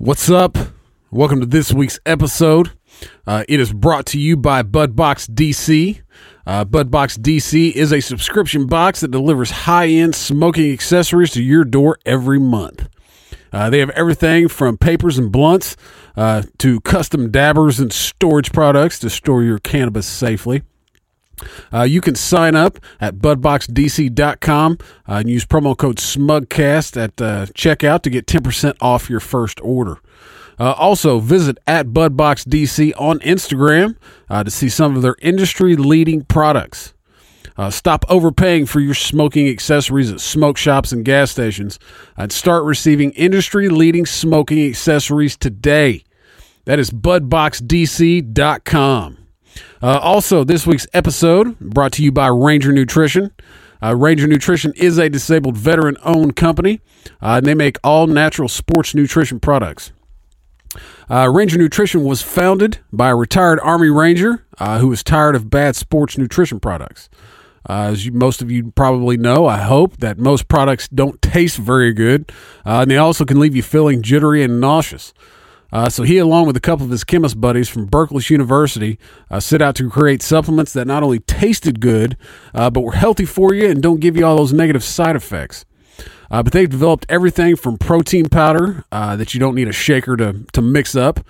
What's up? Welcome to this week's episode. Uh, it is brought to you by Budbox DC. Uh, Budbox DC is a subscription box that delivers high end smoking accessories to your door every month. Uh, they have everything from papers and blunts uh, to custom dabbers and storage products to store your cannabis safely. Uh, you can sign up at budboxdc.com uh, and use promo code SMUGCAST at uh, checkout to get 10% off your first order. Uh, also, visit at BudboxDC on Instagram uh, to see some of their industry leading products. Uh, stop overpaying for your smoking accessories at smoke shops and gas stations and start receiving industry leading smoking accessories today. That is budboxdc.com. Uh, also, this week's episode brought to you by Ranger Nutrition. Uh, Ranger Nutrition is a disabled veteran owned company, uh, and they make all natural sports nutrition products. Uh, Ranger Nutrition was founded by a retired Army Ranger uh, who was tired of bad sports nutrition products. Uh, as you, most of you probably know, I hope that most products don't taste very good, uh, and they also can leave you feeling jittery and nauseous. Uh, so he, along with a couple of his chemist buddies from Berkeley University, uh, set out to create supplements that not only tasted good, uh, but were healthy for you and don't give you all those negative side effects. Uh, but they've developed everything from protein powder uh, that you don't need a shaker to, to mix up.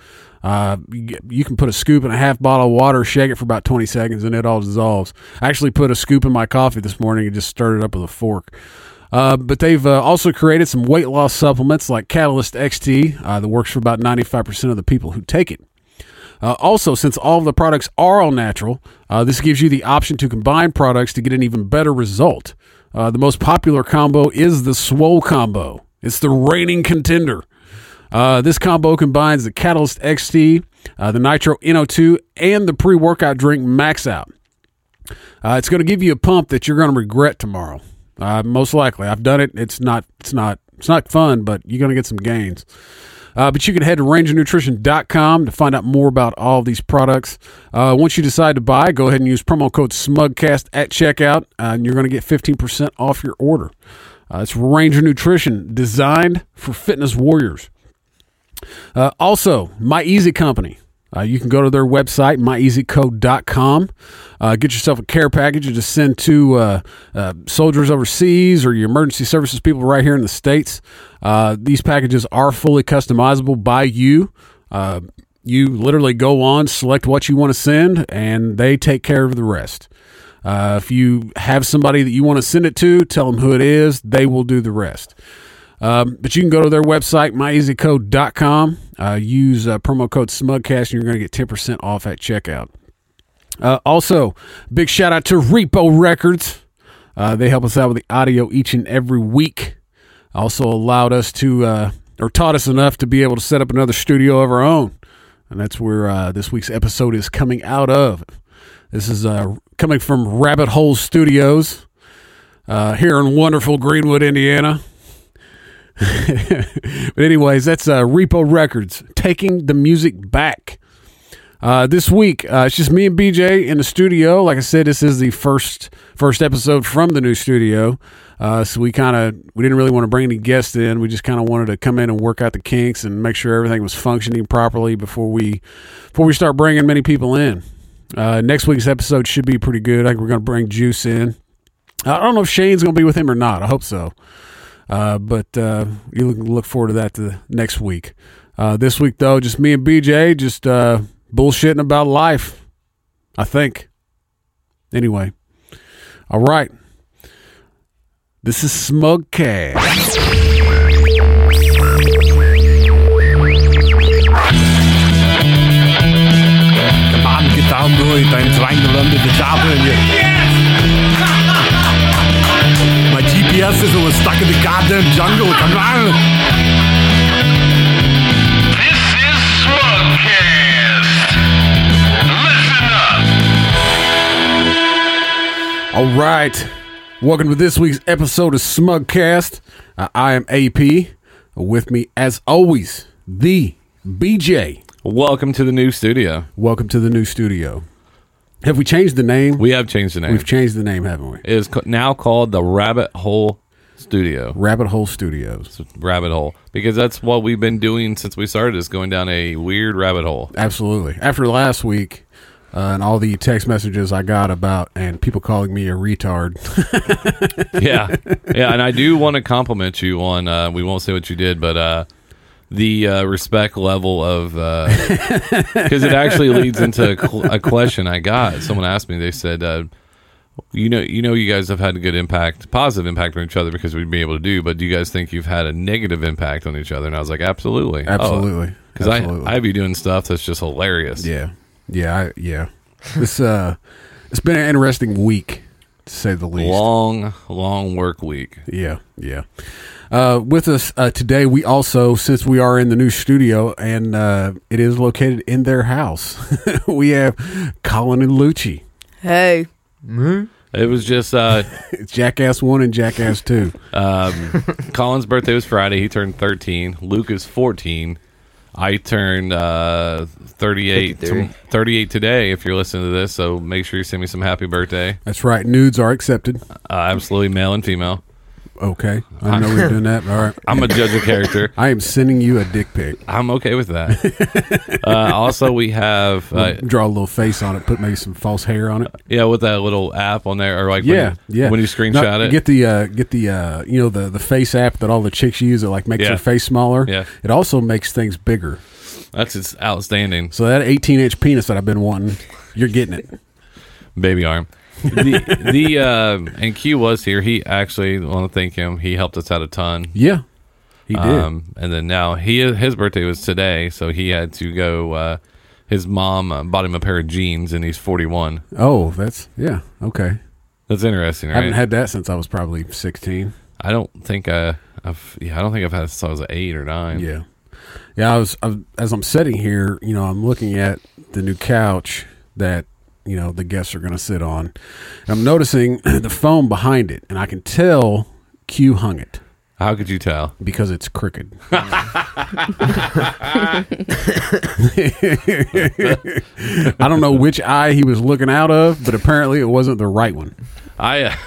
Uh, you, you can put a scoop in a half bottle of water, shake it for about 20 seconds, and it all dissolves. I actually put a scoop in my coffee this morning and just stirred it up with a fork. Uh, but they've uh, also created some weight loss supplements like Catalyst XT uh, that works for about 95% of the people who take it. Uh, also, since all of the products are all natural, uh, this gives you the option to combine products to get an even better result. Uh, the most popular combo is the Swole combo. It's the reigning contender. this combo combines the Catalyst XT, the Nitro NO2, and the pre workout drink Max Out. it's going to give you a pump that you're going to regret tomorrow. Uh, most likely, I've done it. It's not. It's not. It's not fun, but you're going to get some gains. Uh, but you can head to rangernutrition.com to find out more about all these products. Uh, once you decide to buy, go ahead and use promo code SMUGCAST at checkout, uh, and you're going to get 15% off your order. Uh, it's Ranger Nutrition, designed for fitness warriors. Uh, also, My Easy Company. Uh, you can go to their website, myeasycode.com. Uh, get yourself a care package to send to uh, uh, soldiers overseas or your emergency services people right here in the States. Uh, these packages are fully customizable by you. Uh, you literally go on, select what you want to send, and they take care of the rest. if you have somebody that you want to send it to, tell them who it is, they will do the rest. Um, but you can go to their website, myeasycode.com. Uh, use uh, promo code SMUGCAST, and you're going to get 10% off at checkout. Uh, also, big shout out to Repo Records. Uh, they help us out with the audio each and every week. Also allowed us to, uh, or taught us enough to be able to set up another studio of our own. And that's where uh, this week's episode is coming out of. This is coming from Rabbit Hole Studios here in wonderful Greenwood, Indiana. but anyways, that's uh, Repo Records taking the music back. Uh, this week, uh, it's just me and BJ in the studio. Like I said, this is the first first episode from the new studio. Uh, so we kind of we didn't really want to bring any guests in. We just kind of wanted to come in and work out the kinks and make sure everything was functioning properly before we before we start bringing many people in. Uh, next week's episode should be pretty good. I think we're going to bring Juice in. I don't know if Shane's going to be with him or not. I hope so. Uh, but uh, you look forward to that to next week. Uh, this week, though, just me and BJ, just bullshitting about life. I think. Anyway, all right. This is Smugcast. Down to. I'm trying to learn the job. My GPS system was stuck in the goddamn jungle. Come on. This is Smugcast. Listen up. All right. Welcome to this week's episode of Smugcast. Uh, I am AP. With me, as always, the BJ. Welcome to the new studio. Welcome to the new studio. Have we changed the name? We have changed the name. We've changed the name, haven't we? it is co- now called the Rabbit Hole Studio. Rabbit Hole Studios. Rabbit hole. Because that's what we've been doing since we started is going down a weird rabbit hole. Absolutely. After last week uh, and all the text messages I got about and people calling me a retard. yeah. Yeah. And I do want to compliment you on, uh, we won't say what you did, but uh, the uh, respect level of, because it actually leads into a, cl- a question I got. Someone asked me, they said, uh, you know, you know, you guys have had a good impact, positive impact on each other because we'd be able to do. But do you guys think you've had a negative impact on each other? And I was like, absolutely, Absolutely. Because I, Absolutely. I have you doing stuff that's just hilarious. Yeah. Yeah, I, yeah. This uh it's been an interesting week to say the least. Long, long work week. Yeah, yeah. Uh, with us uh, today, we also, since we are in the new studio and uh, it is located in their house, we have Colin and Lucci. Hey. It was just uh, Jackass 1 and Jackass 2. um, Colin's birthday was Friday. He turned 13. Luke is 14. I turned uh, 38, 53. to- 38 today if you're listening to this. So make sure you send me some happy birthday. That's right. Nudes are accepted. Uh, absolutely male and female. Okay. I know we're doing that. All right. I'm a judge of character. I am sending you a dick pic. I'm okay with that. Uh, also, we have uh, Draw a little face on it, put maybe some false hair on it. yeah with that little app on there, or like when Yeah, you, yeah. when you screenshot No, it. Get the uh, get the uh, you know the the face app that all the chicks use. It like makes Yeah. their face smaller. Yeah. It also makes things bigger. That's just outstanding. So that 18 inch penis that I've been wanting, you're getting it. baby arm. The the uh, and Q was here. He actually want to thank him. He helped us out a ton. Yeah, he did. Um, and then now he his birthday was today, so he had to go. Uh, his mom uh, bought him a pair of jeans, and he's forty one. oh, that's yeah. Okay. That's interesting, I haven't had that since I was probably 16. I don't think I, I've yeah, I don't think I've had it since I was eight or nine. Yeah. Yeah, I was, I was as I'm sitting here, you know, I'm looking at the new couch that you know the guests are going to sit on. And I'm noticing the foam behind it, and I can tell Q hung it How could you tell? because it's crooked. I don't know which eye he was looking out of, but apparently it wasn't the right one. I. Uh,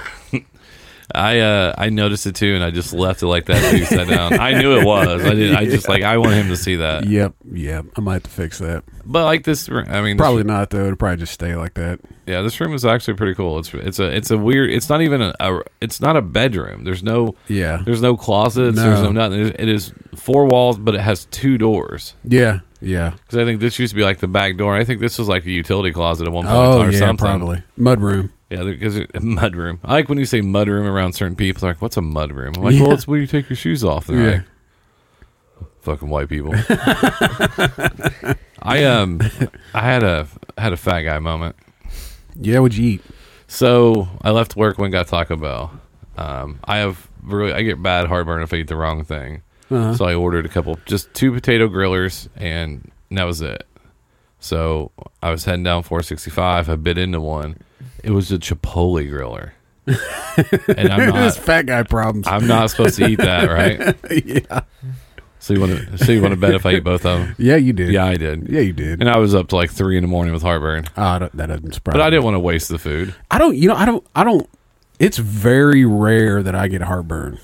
I uh I noticed it too, and I just left it like that. He sat down. I knew it was. I didn't. I just like I want him to see that. Yep, yep. I might have to fix that. But like this, I mean, Probably not though. It'll probably just stay like that. Yeah, this room is actually pretty cool. It's it's a it's a weird. It's not even a, a it's not a bedroom. There's no Yeah, there's no closets. No. There's no nothing. It is four walls, but it has two doors. yeah, yeah. Because I think this used to be like the back door. I think this was like a utility closet at one point Oh or yeah, something. probably mud room. Yeah, because mud room. I like when you say mud room around certain people. They're like, "What's a mud room?" I'm like, Yeah. "Well, it's where you take your shoes off." They're Yeah. like, "Fucking white people." I um, I had a had a fat guy moment. Yeah, what'd you eat? So I left work when got Taco Bell. Um, I have really I get bad heartburn if I eat the wrong thing. Uh-huh. So I ordered a couple, just two potato grillers, and that was it. So I was heading down 465. I bit into one. It was a Chipotle griller, and I'm This not. fat guy problems. I'm not supposed to eat that, right? yeah, So you want to? So you want to bet if I eat both of them? yeah, you did. Yeah, I did. yeah, you did. And I was up to like three in the morning with heartburn, that, that doesn't surprise. but I didn't want to waste the food. I don't. You know, I don't. I don't. It's very rare that I get heartburn.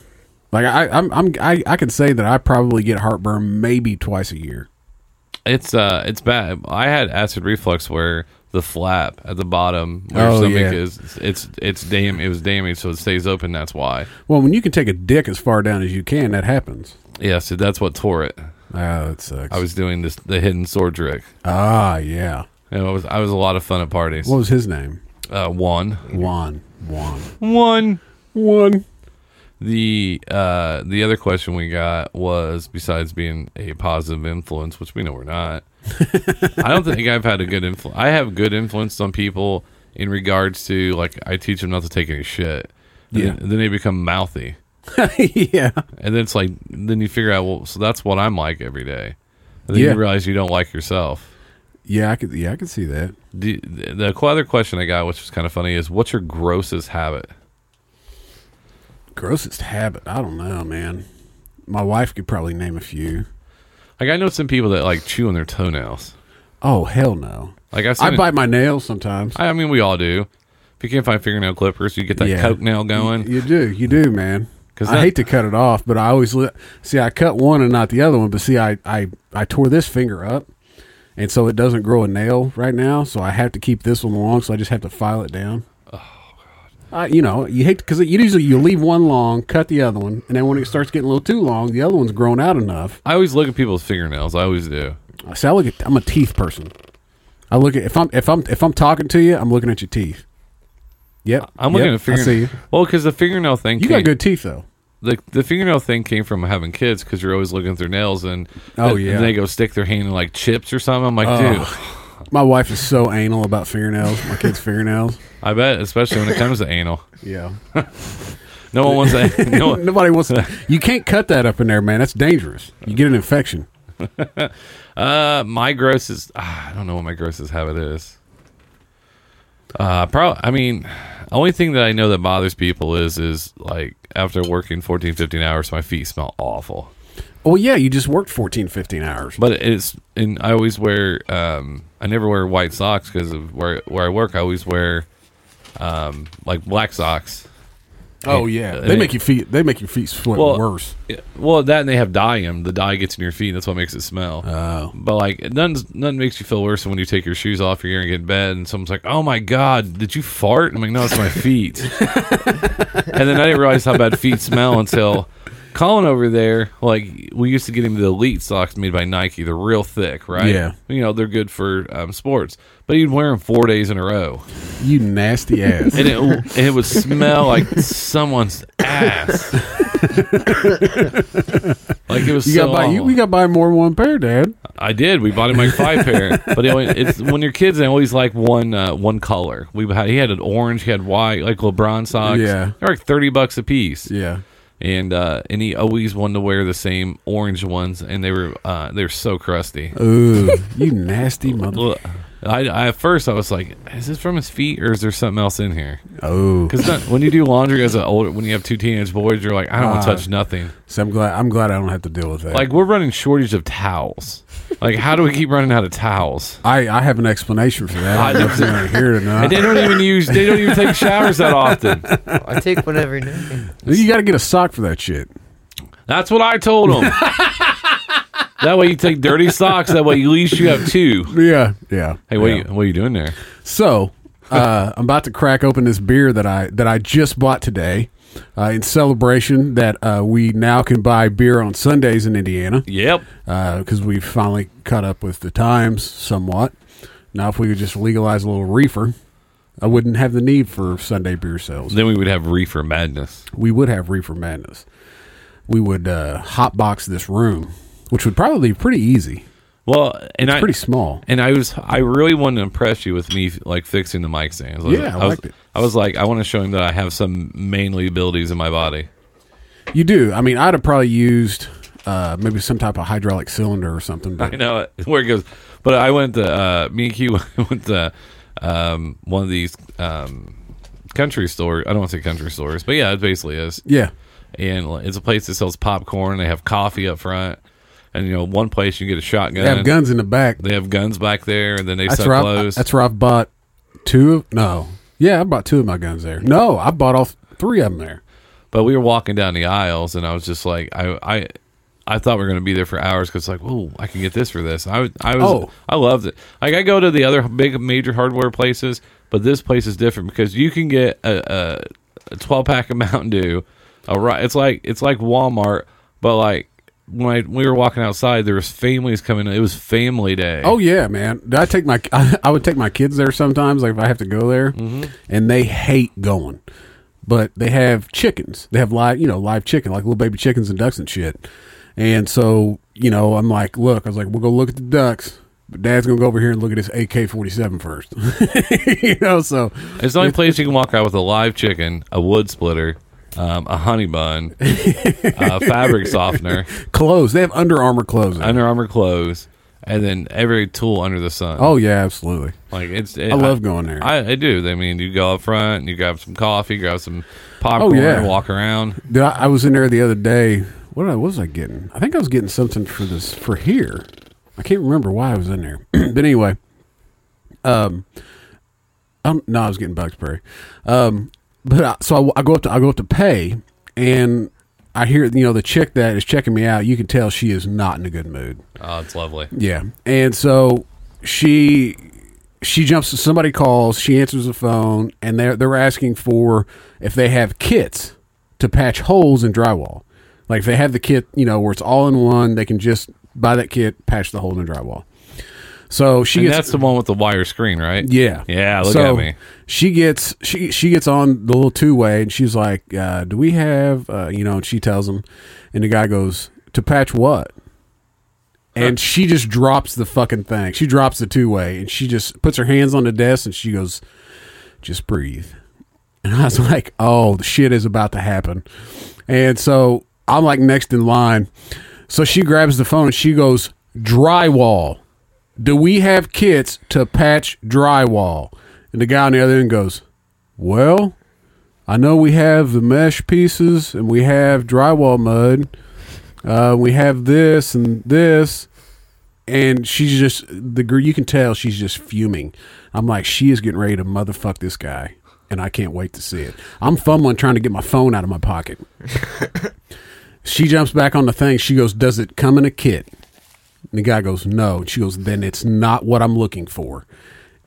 Like I, I'm, I'm, I, I can say that I probably get heartburn maybe twice a year. It's uh, it's bad. I had acid reflux where the flap at the bottom where Oh, stomach yeah. is, it's it's dam, it was damaged, so it stays open. That's why. Well, when you can take a dick as far down as you can, that happens. Yeah, so that's what tore it. Ah, that sucks. I was doing this the hidden sword trick. ah, yeah. And it was I was a lot of fun at parties. What was his name? Uh, one, Juan. Juan. one. One. The uh, the other question we got was besides being a positive influence, which we know we're not. I don't think I've had a good influence. I have good influence on people in regards to like I teach them not to take any shit. And Yeah. then, then they become mouthy, yeah. and then it's like then you figure out well, so that's what I'm like every day. And then Yeah. you realize you don't like yourself. Yeah, I could. Yeah, I could see that. The, the other question I got, which was kind of funny, is what's your grossest habit? Grossest habit. I don't know, man. My wife could probably name a few. Like I know some people that like chew on their toenails. Oh hell no! Like I've seen I it- bite my nails sometimes. I, I mean, we all do. If you can't find fingernail clippers, you get that Yeah. coke nail going. You do. You do, man. Because I hate to cut it off, but I always li- see I cut one and not the other one. But see, I I I tore this finger up, and so it doesn't grow a nail right now. So I have to keep this one long. So I just have to file it down. I, you know, you hate because you usually you leave one long, cut the other one, and then when it starts getting a little too long, the other one's grown out enough. I always look at people's fingernails. I always do. See, I look at I'm a teeth person. I look at if I'm if I'm if I'm talking to you, I'm looking at your teeth. Yep, I'm looking yep, at fingernail. I see you. Well, because the fingernail thing. You came, got good teeth though. The the fingernail thing came from having kids because you're always looking at their nails and Oh, and, yeah. and they go stick their hand in like chips or something. I'm like, Oh. dude, My wife is so anal about fingernails. My kids' fingernails. I bet, especially when it comes to anal. Yeah. No one wants that. No, one- Nobody wants to. You can't cut that up in there, man. That's dangerous. You get an infection. Uh, my gross is ah, I don't know what my grossest habit is. Uh, probably. I mean, only thing that I know that bothers people is is like after working 14, 15 hours, my feet smell awful. Well, yeah, you just worked 14, 15 hours. But it's and I always wear. Um, I never wear white socks because of where where I work. I always wear, um, like black socks. oh yeah, Uh, they make your feet. They make your feet sweat Well, worse. Yeah, Well, that and they have dye in 'em. The dye gets in your feet. That's what makes it smell. Oh. But like, nothing, none makes you feel worse than when you take your shoes off, you're gonna get in bed, and someone's like, "Oh my god, did you fart?" I'm like, "No, it's my feet." and then I didn't realize how bad feet smell until Colin over there. Like, we used to get him the elite socks made by Nike. They're real thick, right? Yeah. You know, they're good for um, sports. But he'd wear them four days in a row, You nasty ass. and it and it would smell like someone's ass. like it was. you so got buy. You, we got to buy more than one pair, Dad. I did. We bought him like five pair, but it, it's when you're kids, they always like one uh, one color. We had he had an orange, he had white, like LeBron socks. Yeah. they're like thirty bucks a piece. Yeah. And uh, and he always wanted to wear the same orange ones, and they were uh, they were so crusty. Ooh, you nasty mother. I, I at first I was like, is this from his feet or is there something else in here? Oh, Because when you do laundry as an older, when you have two teenage boys, you're like, I don't want Ah. to touch nothing. so I'm glad. I'm glad I don't have to deal with that. Like we're running shortage of towels. Like how do we keep running out of towels? I, I have an explanation for that. I don't know if you hear it or not. And they don't even use. They don't even take showers that often. I take one every day. You got to get a sock for that shit. That's what I told them. that way you take dirty socks. That way at least you have two. Yeah, yeah. Hey, what, yeah. are you, what are you doing there? So, uh, I'm about to crack open this beer that I that I just bought today uh, in celebration that uh, we now can buy beer on Sundays in Indiana Yep. because we've finally caught up with the times somewhat. Now, if we could just legalize a little reefer, I wouldn't have the need for Sunday beer sales. Then we would have reefer madness. We would have reefer madness. We would uh, hotbox this room, which would probably be pretty easy. Well, and I Pretty small. and I was I really wanted to impress you with me like fixing the mic stands. was- Yeah, I was, liked it. I was like, I want to show him that I have some manly abilities in my body. You do. I mean, I'd have probably used uh, maybe some type of hydraulic cylinder or something. But I know it, where it goes. But I went to uh, me and Q went to um, one of these um, country stores. I don't want to say country stores, but yeah, it basically is. yeah, And it's a place that sells popcorn. They have coffee up front, and you know, one place you get a shotgun. they have guns in the back. They have guns back there, and then they That's sell where, I, clothes. that's where I've bought two of. No, yeah, I bought two of my guns there. No, I bought all three of them there. But we were walking down the aisles, and I was just like, I, I, I thought we were going to be there for hours because, like, oh, I can get this for this. I, I was, Oh. I loved it. Like, I go to the other big major hardware places, but this place is different because you can get a, a, a twelve pack of Mountain Dew. A it's like it's like Walmart, but like when I, we were walking outside, there was families coming. It was family day. Oh yeah, man. I take my I, I would take my kids there sometimes, like if I have to go there, Mm-hmm. and they hate going. But they have chickens. They have live, you know, live chicken, like little baby chickens and ducks and shit. And so, you know, I'm like, look, I was like, we'll go look at the ducks. But Dad's gonna go over here and look at his AK 47 first. you know, so It's the only place you can walk out with a live chicken, a wood splitter, um, a honey bun, a fabric softener, clothes. They have Under Armour clothes. Under Armour clothes, and then every tool under the sun. Oh yeah, absolutely. like it's. It, I love going there. I, I do. I mean, you go up front and you grab some coffee, grab some popcorn, Oh, yeah. walk around. Dude, I, I was in there the other day. What, I, what was I getting? I think I was getting something for this for here. I can't remember why I was in there, but anyway, um, um, no, I was getting Bugsberry. Um, but I, so I, I go up to I go up to pay, and I hear you know the chick that is checking me out. You can tell she is not in a good mood. Oh, it's lovely. Yeah, and so she she jumps. Somebody calls. She answers the phone, and they're they're asking for if they have kits to patch holes in drywall. Like if they have the kit, you know, where it's all in one, they can just buy that kit, patch the hole in the drywall. So she And gets that's the one with the wire screen, right? yeah. Yeah, look so at me. She gets she she gets on the little two way and she's like, uh, "Do we have uh, you know?" And she tells him, and the guy goes, "To patch what?" And she just drops the fucking thing. She drops the two way and she just puts her hands on the desk and she goes, "Just breathe." And I was like, "Oh, the shit is about to happen." And so I'm like next in line. So she grabs the phone and she goes, "Drywall." Do we have kits to patch drywall? And the guy on the other end goes, well, I know we have the mesh pieces and we have drywall mud. Uh, we have this and this. And she's just, the girl, you can tell she's just fuming. I'm like, she is getting ready to motherfuck this guy. And I can't wait to see it. I'm fumbling trying to get my phone out of my pocket. she jumps back on the thing. She goes, Does it come in a kit? And the guy goes, "No." And she goes, "Then it's not what I'm looking for."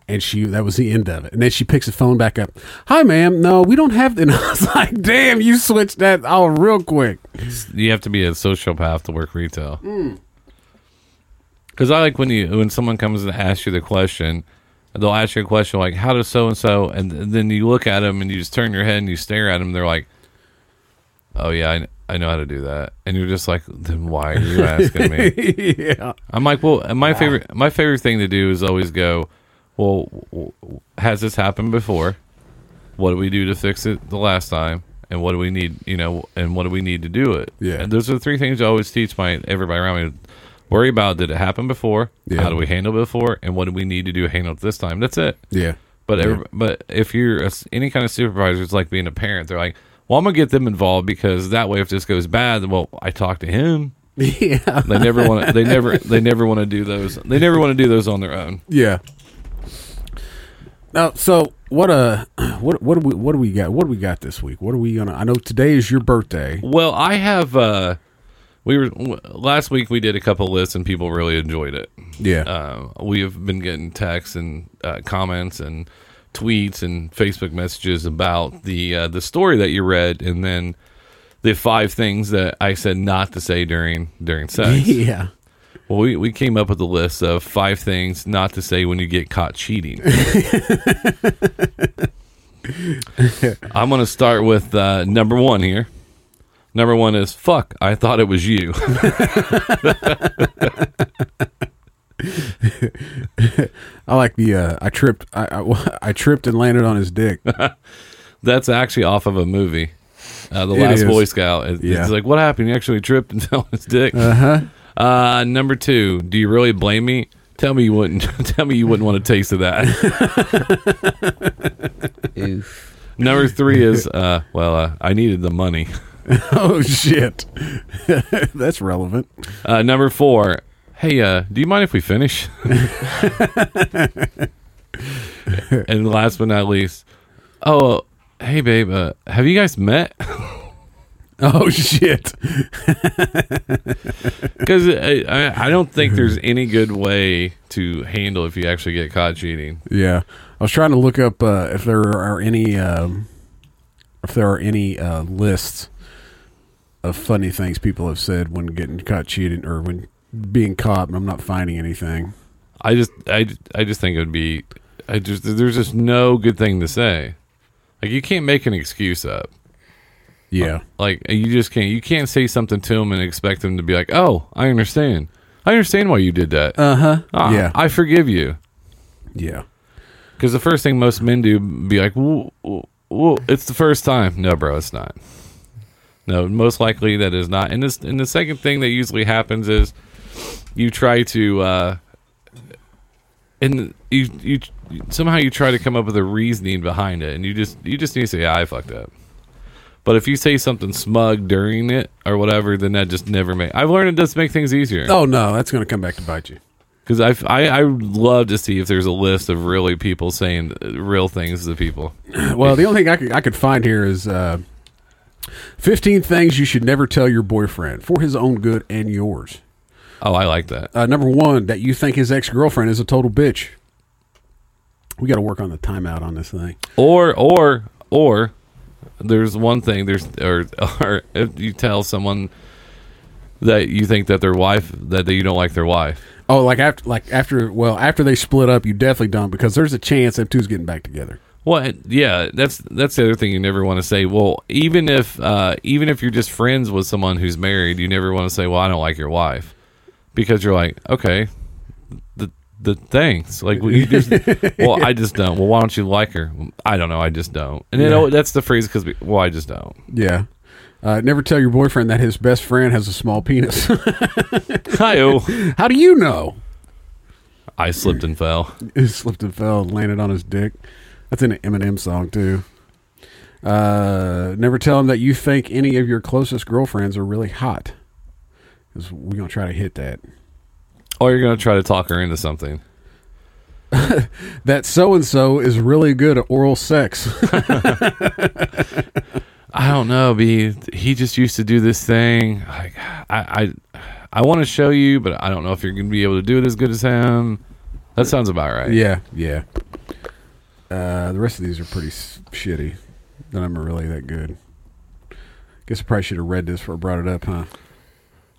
And she that was the end of it. And then she picks the phone back up. Hi, ma'am. No, we don't have. And I was like, "Damn, you switched that all real quick." You have to be a sociopath to work retail. Because I like when you when someone comes and asks you the question, they'll ask you a question like, "How does so and so?" And then you look at them and you just turn your head and you stare at them. They're like, "Oh yeah, I, I know how to do that," and you're just like, "Then why are you asking me?" yeah, I'm like, well, my favorite my favorite thing to do is always go, well, w- w- has this happened before? What do we do to fix it the last time? And what do we need, you know, and what do we need to do it? Yeah. And those are the three things I always teach my everybody around me. Worry about did it happen before? Yeah. How do we handle it before? And what do we need to do to handle it this time? That's it. yeah, But Yeah. but if you're a any kind of supervisor, it's like being a parent. They're like, well, I'm gonna get them involved because that way, if this goes bad, well, I talk to him. yeah, They never want to. They never. They never want to do those. They never want to do those on their own. yeah. Now, so what? Uh, what? What do we? What do we got? What do we got this week? What are we gonna? I know today is your birthday. Well, I have. uh We were last week. We did a couple lists and people really enjoyed it. Yeah, Uh, we have been getting texts and uh, comments and tweets and Facebook messages about the uh, the story that you read, and then the five things that I said not to say during during sex. yeah. Well, we, we came up with a list of five things not to say when you get caught cheating. I'm going to start with uh, number one here. Number one is fuck. I thought it was you. I like the. Uh, I tripped. I, I I tripped and landed on his dick. That's actually off of a movie. Uh, the It Last is. Boy Scout. It- Yeah. It's like what happened? You actually tripped and fell on his dick. Uh-huh. Uh Number two. Do you really blame me? Tell me you wouldn't. Tell me you wouldn't want a taste of that. Oof. Number three is uh, well, uh, I needed the money. Oh shit, that's relevant. Uh, number four. Hey, uh, do you mind if we finish? and last but not least, oh, hey, babe, uh, have you guys met? Oh shit. Because I, I, I don't think there's any good way to handle if you actually get caught cheating. Yeah, I was trying to look up uh, if there are any um, if there are any uh, lists of funny things people have said when getting caught cheating or when being caught, but I'm not finding anything. I just, I, I just think it would be, I just, there's just no good thing to say. Like you can't make an excuse up. Yeah, Like you just can't. You can't say something to them and expect them to be like, "Oh, I understand. I understand why you did that. uh huh. Ah, yeah, I forgive you." yeah, Because the first thing most men do be like, "Well, well, well, it's the first time." No, bro, it's not. No, most likely that is not. And this, and the second thing that usually happens is you try to, uh, and you you somehow you try to come up with a reasoning behind it, and you just you just need to say, "Yeah, I fucked up." But if you say something smug during it or whatever, then that just never make. I've learned it does make things easier. Oh no, that's going to come back to bite you. Because I, I, I would love to see if there's a list of really people saying real things to people. Well, the only thing I could, I could find here is uh, 15 things you should never tell your boyfriend for his own good and yours. Oh, I like that. Uh, number one, that you think his ex girlfriend is a total bitch. We got to work on the timeout on this thing. Or or or there's one thing there's or or if you tell someone that you think that their wife that you don't like their wife. Oh, like after, like after, well, after they split up, you definitely don't because there's a chance that two's getting back together. Well, yeah, that's that's the other thing you never want to say. Well, even if uh, even if you're just friends with someone who's married, you never want to say, "Well, I don't like your wife," because you're like, okay, the the thanks, like well, you just, well, I just don't. Well, why don't you like her? I don't know, I just don't. And you know that's the phrase because well, I just don't. Yeah. Uh, never tell your boyfriend that his best friend has a small penis. Hi-oh. How do you know? I slipped and fell. He slipped and fell and landed on his dick. That's in an Eminem song too. Uh, never tell him that you think any of your closest girlfriends are really hot. Because we're gonna try to hit that. Or you're gonna try to talk her into something. That so and so is really good at oral sex. I don't know, B. He just used to do this thing. Like I, I, I want to show you, but I don't know if you're going to be able to do it as good as him. That sounds about right. yeah, yeah. Uh, the rest of these are pretty s- shitty. None of them are really that good. Guess I probably should have read this before I brought it up, huh?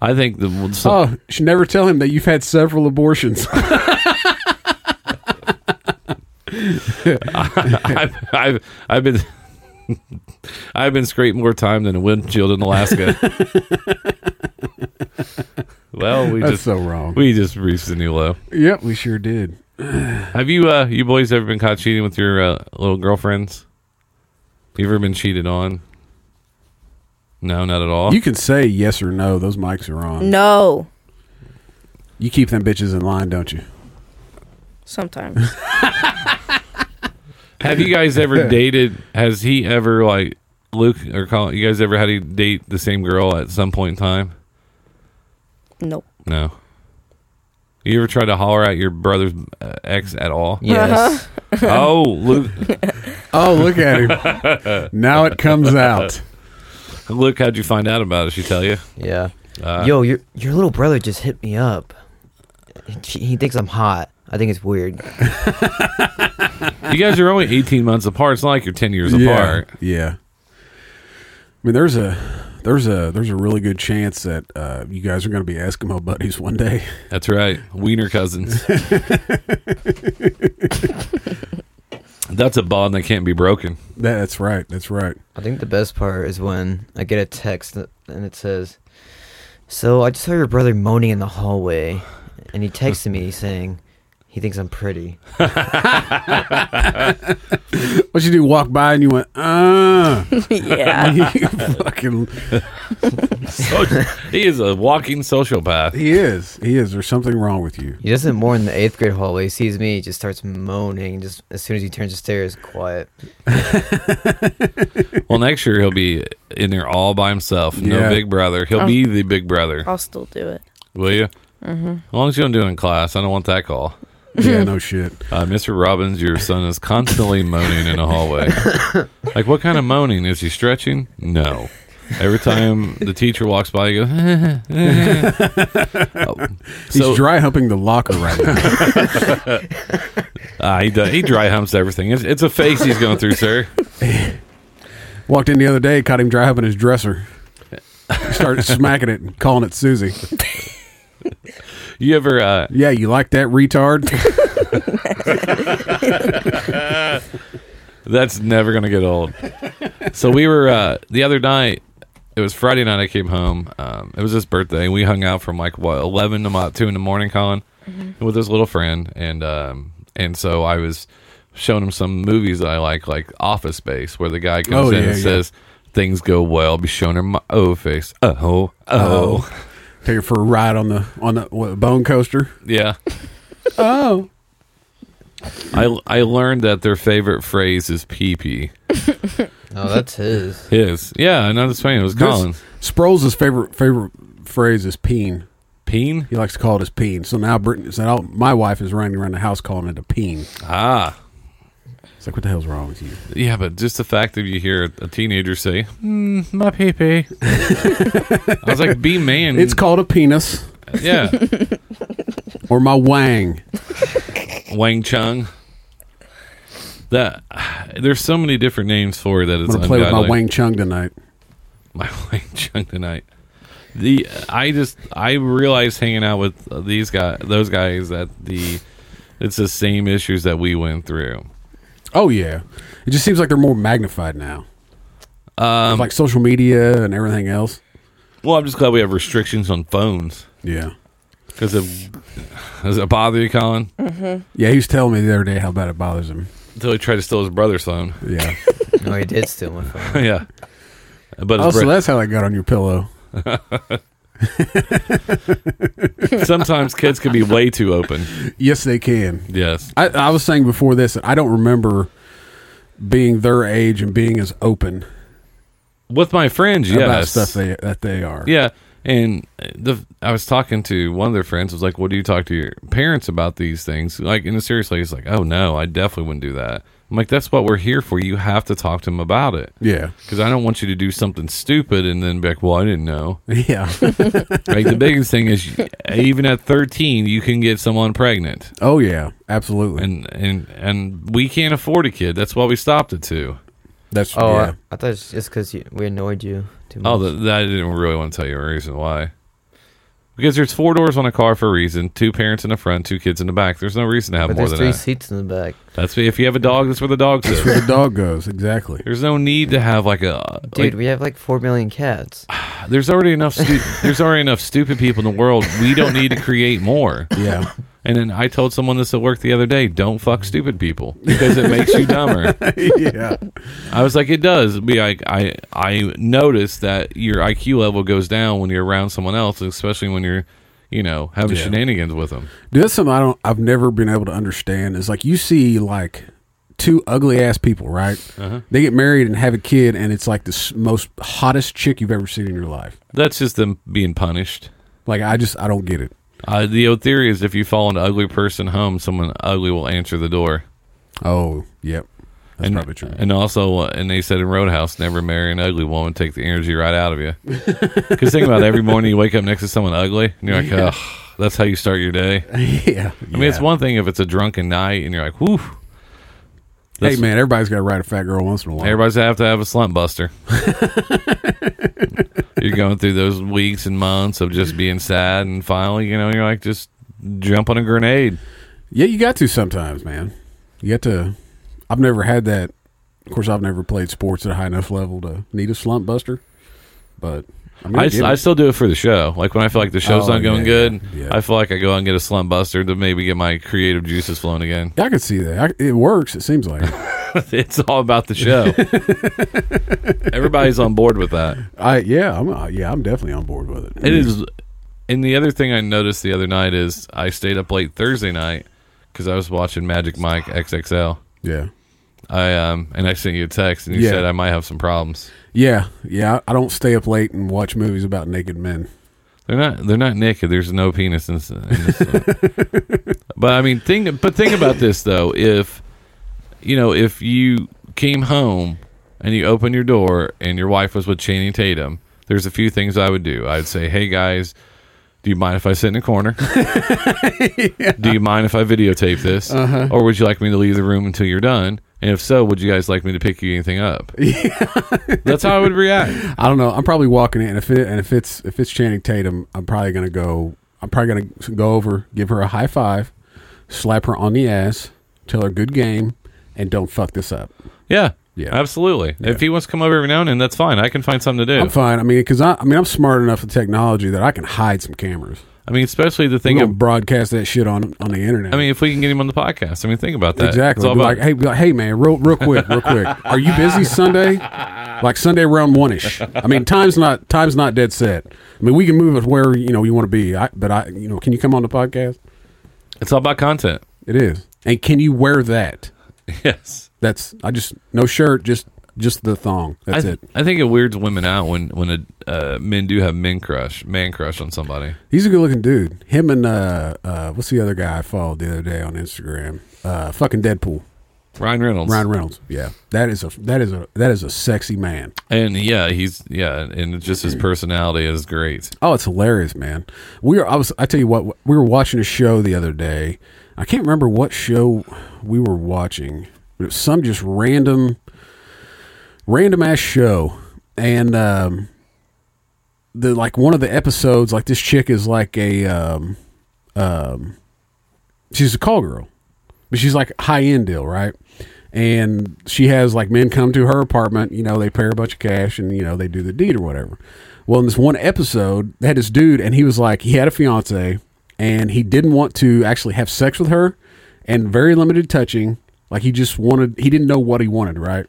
I think the so, Oh, you should never tell him that you've had several abortions. I've, I've, I've been, I've been scraped more time than a windshield in Alaska. well, we That's just so wrong. we just reached a new low. Yep, we sure did. Have you, uh, you boys ever been caught cheating with your uh, little girlfriends? You ever been cheated on? No, not at all. You can say yes or no. Those mics are on. No. You keep them bitches in line, don't you? Sometimes. Have you guys ever dated? Has he ever like Luke or Colin? You guys ever had to date the same girl at some point in time? nope. No. You ever tried to holler at your brother's uh, ex at all? Yes. oh, Luke, Oh, look at him. now it comes out. Luke, how'd you find out about it? She tell you? Yeah. Uh, Yo, your your little brother just hit me up. He, he thinks I'm hot. I think it's weird. You guys are only eighteen months apart. It's not like you're ten years yeah, apart. yeah. I mean, there's a there's a there's a really good chance that uh, you guys are going to be Eskimo buddies one day. That's right, Wiener cousins. That's a bond that can't be broken. That's right. That's right. I think the best part is when I get a text that- and it says, "So I just saw your brother moaning in the hallway," and he texted me saying he thinks I'm pretty. What you do? Walk by and you went, ah, yeah. you fucking. So, he is a walking sociopath. He is. He is. There's something wrong with you. He doesn't mourn in the eighth grade hallway. He sees me, he just starts moaning. Just as soon as he turns the stairs, quiet. Well, next year he'll be in there all by himself. No Yeah. big brother. He'll be the big brother. I'll still do it. Will you? Mm-hmm. As long as you don't do it in class, I don't want that call. Yeah, no shit. Uh, Mr. Robbins, your son is constantly moaning in a hallway. like, what kind of moaning? Is he stretching? No. Every time the teacher walks by, he goes, oh. He's dry humping the locker right now. uh, he, does, he dry humps everything. It's, it's a phase he's going through, sir. Walked in the other day, caught him dry humping his dresser. Started smacking it and calling it Susie. You ever, uh, Yeah, you like that retard? That's never gonna get old. so we were uh, the other night. It was Friday night. I came home. Um, it was his birthday. We hung out from like what eleven to about two in the morning, Colin, with his little friend, and um, and so I was showing him some movies that I like, like Office Space, where the guy comes Oh, in yeah, and yeah. says things go well. Be showing him my O face. Oh, oh, Take her for a ride on the on the what, bone coaster. yeah. Oh, I I learned that their favorite phrase is pee pee. Oh, that's his. His, yeah. I know that's funny. It was Colin. Sproles' favorite favorite phrase is peen. Peen. He likes to call it his peen. So now Brittany, so now my wife is running around the house calling it a peen. Ah. It's like, what the hell's wrong with you? Yeah, but just the fact that you hear a teenager say, mm, "My pee pee," I was like, "Be man." It's called a penis yeah, or my wang. Wang Chung. That there's so many different names for it that I'm it's gonna play with my wang chung tonight. my Wang Chung tonight. The I just I realized hanging out with these guys, those guys, that the it's the same issues that we went through. Oh yeah, it just seems like they're more magnified now, Um, like social media and everything else. well, I'm just glad we have restrictions on phones Yeah, because of does it bother you, Colin? yeah. He was telling me the other day how bad it bothers him. Until he tried to steal his brother's phone. Yeah. No, he did steal my phone. yeah, but oh, so bro- that's how I got on your pillow. sometimes kids can be way too open. Yes, they can. Yes, I, I was saying before this that I don't remember being their age and being as open with my friends, yes, about stuff they, that they are. Yeah, and the I was talking to one of their friends. Was like, "What do you talk to your parents about these things?" Like, in a serious way, he's like, "Oh no, I definitely wouldn't do that." I'm like, "That's what we're here for. You have to talk to them about it Yeah. because I don't want you to do something stupid and then be like, well, I didn't know." Yeah. Like the biggest thing is, even at 13, you can get someone pregnant, oh, yeah. Absolutely. and and and we can't afford a kid. That's why we stopped it too. That's Oh, yeah. I, I thought it's just because we annoyed you too oh, much. Oh, the, that I didn't really want to tell you a reason why. Because there's four doors on a car for a reason. Two parents in the front, two kids in the back. There's no reason to have but more there's than three that. seats in the back. That's if you have a dog. That's where the dog That's where the dog goes. Exactly. There's no need to have like a Dude, like, we have like four million cats. There's already enough. Stu- there's already enough stupid people in the world. We don't need to create more. Yeah. And then I told someone this at work the other day: don't fuck stupid people because it makes you dumber. yeah. I was like, it does. Be like, I I noticed that your IQ level goes down when you're around someone else, especially when you're, you know, having Yeah. shenanigans with them. Dude, that's something I don't. I've never been able to understand. Is like you see like two ugly ass people, right? Uh-huh. They get married and have a kid, and it's like the most hottest chick you've ever seen in your life. That's just them being punished. Like I just I don't get it. Uh, the old theory is if you follow an ugly person home, someone ugly will answer the door. Oh, yep. That's and, probably true. And also, uh, and they said in Roadhouse, never marry an ugly woman, take the energy right out of you. Because think about it, every morning you wake up next to someone ugly, and you're like, Yeah. ugh, that's how you start your day. yeah. I mean, it's one thing if it's a drunken night and you're like, whew. Hey man, everybody's got to ride a fat girl once in a while. Everybody's have to have a slump buster. you're going through those weeks and months of just being sad, and finally, you know, you're like, just jump on a grenade. Yeah, you got to sometimes, man. You got to. I've never had that. Of course, I've never played sports at a high enough level to need a slump buster. But I mean, I, I still do it for the show. Like when I feel like the show's Oh, not going yeah, good, yeah. I feel like I go out and get a slump buster to maybe get my creative juices flowing again. I can see that. I, it works. It seems like. it's all about the show. Everybody's on board with that. I yeah, I'm uh, yeah, I'm definitely on board with it. It is. And the other thing I noticed the other night is I stayed up late Thursday night because I was watching Magic Mike XXL. Yeah, I um and I sent you a text and you Yeah. said I might have some problems. yeah, yeah. I don't stay up late and watch movies about naked men. They're not. They're not naked. There's no penis in this. In this but I mean, think. But think about this though. If you know, if you came home and you opened your door and your wife was with Channing Tatum, there's a few things I would do. I'd say, "Hey guys, do you mind if I sit in a corner? Do you mind if I videotape this, Uh-huh. or would you like me to leave the room until you're done? And if so, would you guys like me to pick you anything up? Yeah. That's how I would react. I don't know. I'm probably walking in, if it and if it's if it's Channing Tatum, I'm probably gonna go. I'm probably gonna go over, give her a high five, slap her on the ass, tell her good game, and don't fuck this up. Yeah. Yeah. Absolutely. If he wants to come over every now and then, that's fine. I can find something to do. I'm fine. I mean, because I, I mean, I'm smart enough with technology that I can hide some cameras. I mean, especially the thing of, broadcast that shit on on the internet. I mean, if we can get him on the podcast, I mean, think about that. exactly. It's all Be about, like, hey, like, hey, man, real real quick, real quick. Are you busy Sunday? Like Sunday around one ish. I mean, time's not time's not dead set. I mean, we can move it where you know you want to be. I, but I, you know, can you come on the podcast? it's all about content. It is. And can you wear that? Yes. That's I just no shirt, just just the thong. I, That's th- it. I think it weirds women out when when a, uh, men do have men crush, man crush on somebody. He's a good looking dude. Him and uh, uh, what's the other guy I followed the other day on Instagram? Uh, fucking Deadpool. Ryan Reynolds. Ryan Reynolds. Yeah, that is a that is a that is a sexy man. And yeah, he's yeah, and just his personality is great. Oh, it's hilarious, man. We are. I was. I tell you what. We were watching a show the other day. I can't remember what show we were watching. But it was some just random, random ass show, and um, the like one of the episodes, like this chick is like a um, um, she's a call girl, but she's like high end deal, right? And she has like men come to her apartment, you know, they pay her a bunch of cash and, you know, they do the deed or whatever. Well, in this one episode, they had this dude and he was like, he had a fiance and he didn't want to actually have sex with her and very limited touching. Like he just wanted, he didn't know what he wanted, right?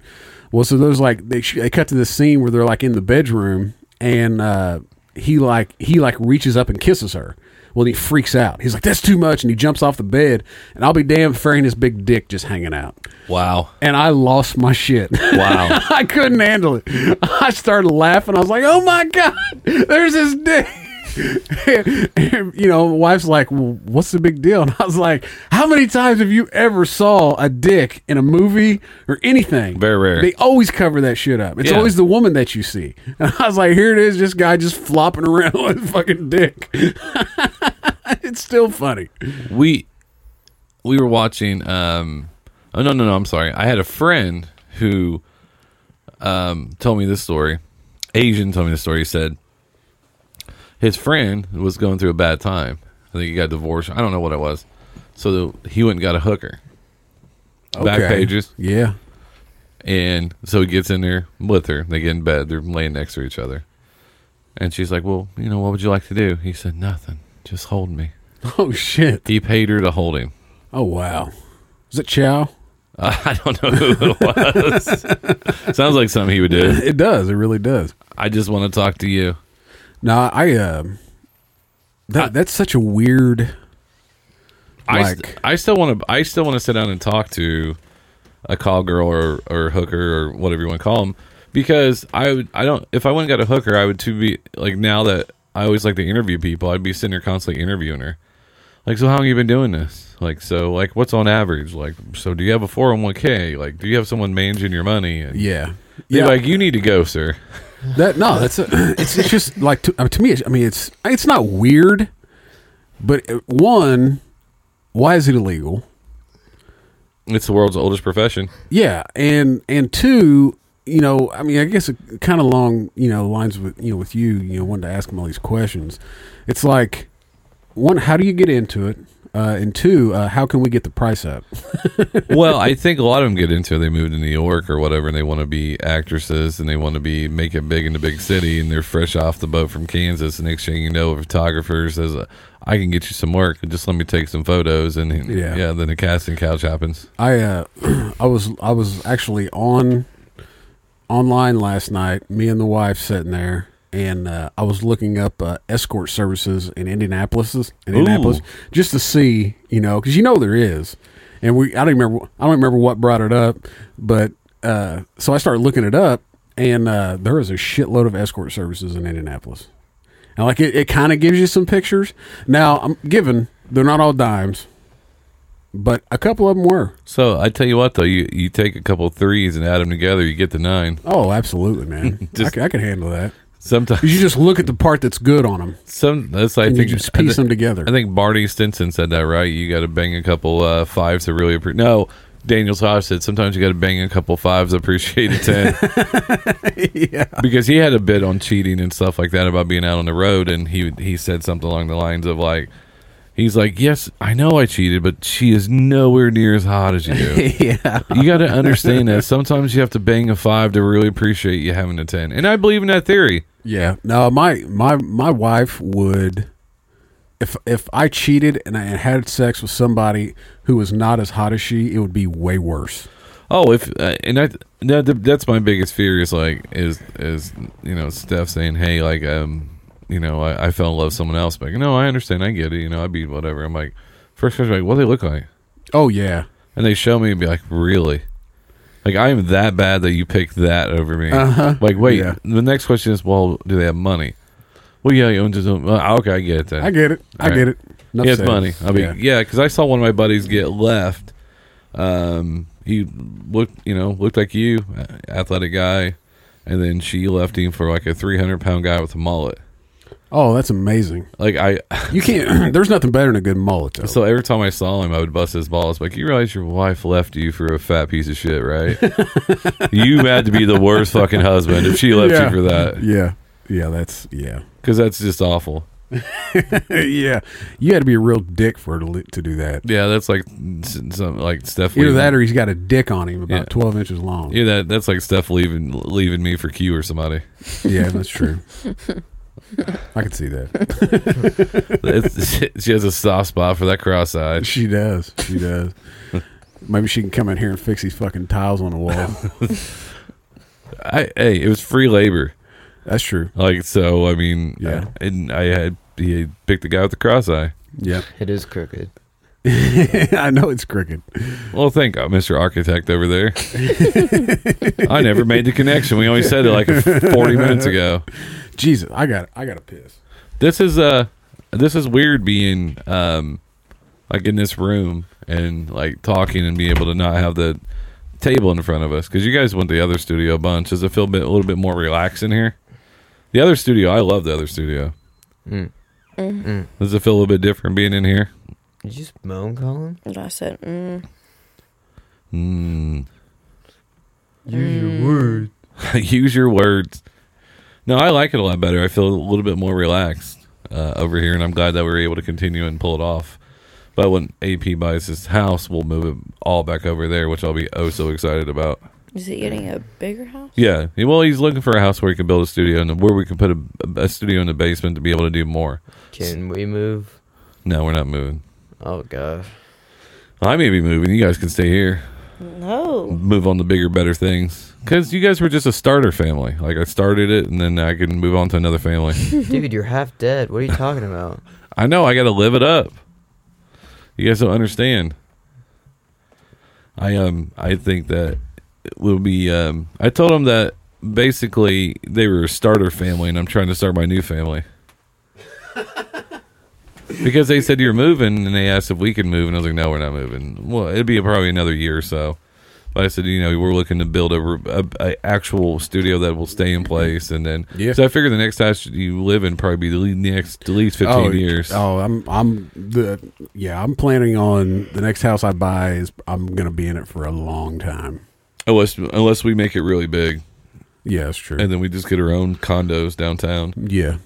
Well, so there's like, they, they cut to this scene where they're like in the bedroom and, uh, he like, he like reaches up and kisses her. Well, he freaks out. He's like, "That's too much," and he jumps off the bed. And I'll be damned ain't his big dick just hanging out. Wow. And I lost my shit. Wow. I couldn't handle it. I started laughing. I was like, "Oh my god, there's his dick." And, you know, wife's like, well, "What's the big deal?" And I was like, "How many times have you ever saw a dick in a movie or anything? Very rare. They always cover that shit up. It's Yeah. always the woman that you see." And I was like, "Here it is, this guy just flopping around with a fucking dick." it's still funny. we we were watching um oh no no no i'm sorry i had a friend who um told me this story asian told me the story he said his friend was going through a bad time i think he got divorced i don't know what it was so the, he went and got a hooker back pages Yeah. and so he gets in there with her they get in bed they're laying next to each other and she's like well you know what would you like to do he said nothing just hold me Oh shit. he paid her to hold him Oh wow. Is it Chow? I don't know who it was. Sounds like something he would do. It does. It really does. I just want to talk to you. No, I um that that's such a weird I, Like- st- I still want to. I still want to sit down and talk to a call girl or or hooker or whatever you want to call them because I would. I don't. If I went and got a hooker, I would to be like now that I always like to interview people. I'd be sitting there constantly interviewing her. Like, so how long you been doing this? Like, so like, what's on average? Like, so do you have a four hundred one k? Like, do you have someone managing your money? And yeah. Yeah. like, you need to go, sir. That no, that's a, it's it's just like to, I mean, to me. I mean, it's it's not weird, but uh, one, why is it illegal? It's the world's oldest profession. Yeah, and and two, you know, I mean, I guess kind of along you know lines with you know with you, you know, wanted to ask him all these questions. It's like one, how do you get into it? Uh, and two, uh, how can we get the price up? well, I think a lot of them get into it. They move to New York or whatever, and they want to be actresses and they want to be make it big in the big city, and they're fresh off the boat from Kansas. And next thing you know, a photographer says, "I can get you some work. Just let me take some photos." And Yeah. yeah, then the casting couch happens. I uh, I was I was actually on online last night. Me and the wife sitting there, and uh, I was looking up uh, escort services in Indianapolis, Indianapolis, just to see, you know, because you know there is. And we, I don't remember, I don't remember what brought it up, but uh, so I started looking it up, and uh, there is a shitload of escort services in Indianapolis. And like it, it kind of gives you some pictures. Now I'm given they're not all dimes, but a couple of them were. So I tell you what, though, you you take a couple of threes and add them together, you get the nine. Oh, absolutely, man. I, Just- c- I can handle that. Sometimes You just look at the part that's good on them, some that's I think you just piece them together. I think Barney Stinson said that right. You got to bang a couple uh, fives to really appreciate. No, Daniel Tosh said sometimes you got to bang a couple fives to appreciate a ten. yeah. because he had a bit on cheating and stuff like that about being out on the road, and he he said something along the lines of like, he's like, yes, I know I cheated, but she is nowhere near as hot as you. yeah. you got to understand that sometimes you have to bang a five to really appreciate you having a ten, and I believe in that theory. Yeah. No, my my my wife would if if I cheated and I had sex with somebody who was not as hot as she, it would be way worse. Oh, if uh, and that, that that's my biggest fear is like is is you know Steph saying, hey, like um, you know, I, I fell in love with someone else. But like, no, I understand, I get it. You know, I'd be whatever. I'm like, first question, like, what do they look like? Oh yeah. And they show me and be like, really? Like I am that bad that you picked that over me. Uh-huh. Like, wait. Yeah. The next question is, well, do they have money? Well, yeah, you own just own, uh, okay. I get it then. I get it. I All get it. Enough He has said. money. I mean, Yeah. yeah, because I saw one of my buddies get left um, he looked, you know, looked like you, athletic guy, and then she left him for like a three hundred pound guy with a mullet. Oh, that's amazing. Like I, You can't. there's nothing better than a good mullet. So every time I saw him, I would bust his balls. Like you realize your wife left you for a fat piece of shit, right? you had to be the worst fucking husband if she left Yeah. you for that, yeah, yeah, that's yeah, because that's just awful. yeah. You had to be a real dick for to, to do that. Yeah, that's like some like Steph. Either leaving- that or he's got a dick on him about Yeah. twelve inches long. Yeah, that that's like Steph leaving leaving me for Q or somebody. Yeah, that's true. I can see that. It's, she has a soft spot for that cross-eyed. She does. She does. Maybe she can come in here and fix these fucking tiles on the wall. I, hey, it was free labor. That's true. Like so, I mean, Yeah. I, and I had he had picked the guy with the cross eye. Yep. It is crooked. I know it's crooked. Well, thank God, Mr. Architect over there. I never made the connection. We only said it like forty minutes ago. Jesus, I got I got to piss. This is uh this is weird being um like in this room and like talking and being able to not have the table in front of us because you guys went to the other studio a bunch. Does it feel a bit a little bit more relaxed in here? The other studio, I love the other studio. Mm. Mm. Does it feel a little bit different being in here? Did you just moan, Colin? And I said, mm, Mm. Use your words. Use your words. No, I like it a lot better. I feel a little bit more relaxed uh, over here, and I'm glad that we were able to continue and pull it off. But when AP buys his house, we'll move it all back over there, which I'll be oh so excited about. is he getting a bigger house? Yeah, well, he's looking for a house where he can build a studio and where we can put a, a studio in the basement to be able to do more. Can we move? No, we're not moving. Oh gosh. I may be moving. You guys can stay here. No. Move on to bigger, better things. Because you guys were just a starter family. Like I started it, and then I can move on to another family. Dude, you're half dead. What are you talking about? I know I got to live it up. You guys don't understand. I um I think that it will be um I told them that basically they were a starter family and I'm trying to start my new family. because they said you're moving and they asked if we could move and I was like no we're not moving. Well, it'd be probably another year or so. But I said, you know, we're looking to build a, a, a actual studio that will stay in place, and then Yeah. So I figure the next house you live in probably be the next at least oh, fifteen oh, years. Oh, I'm I'm the yeah. I'm planning on the next house I buy is I'm gonna be in it for a long time. Unless unless we make it really big, Yeah, that's true. and then we just get our own condos downtown. Yeah.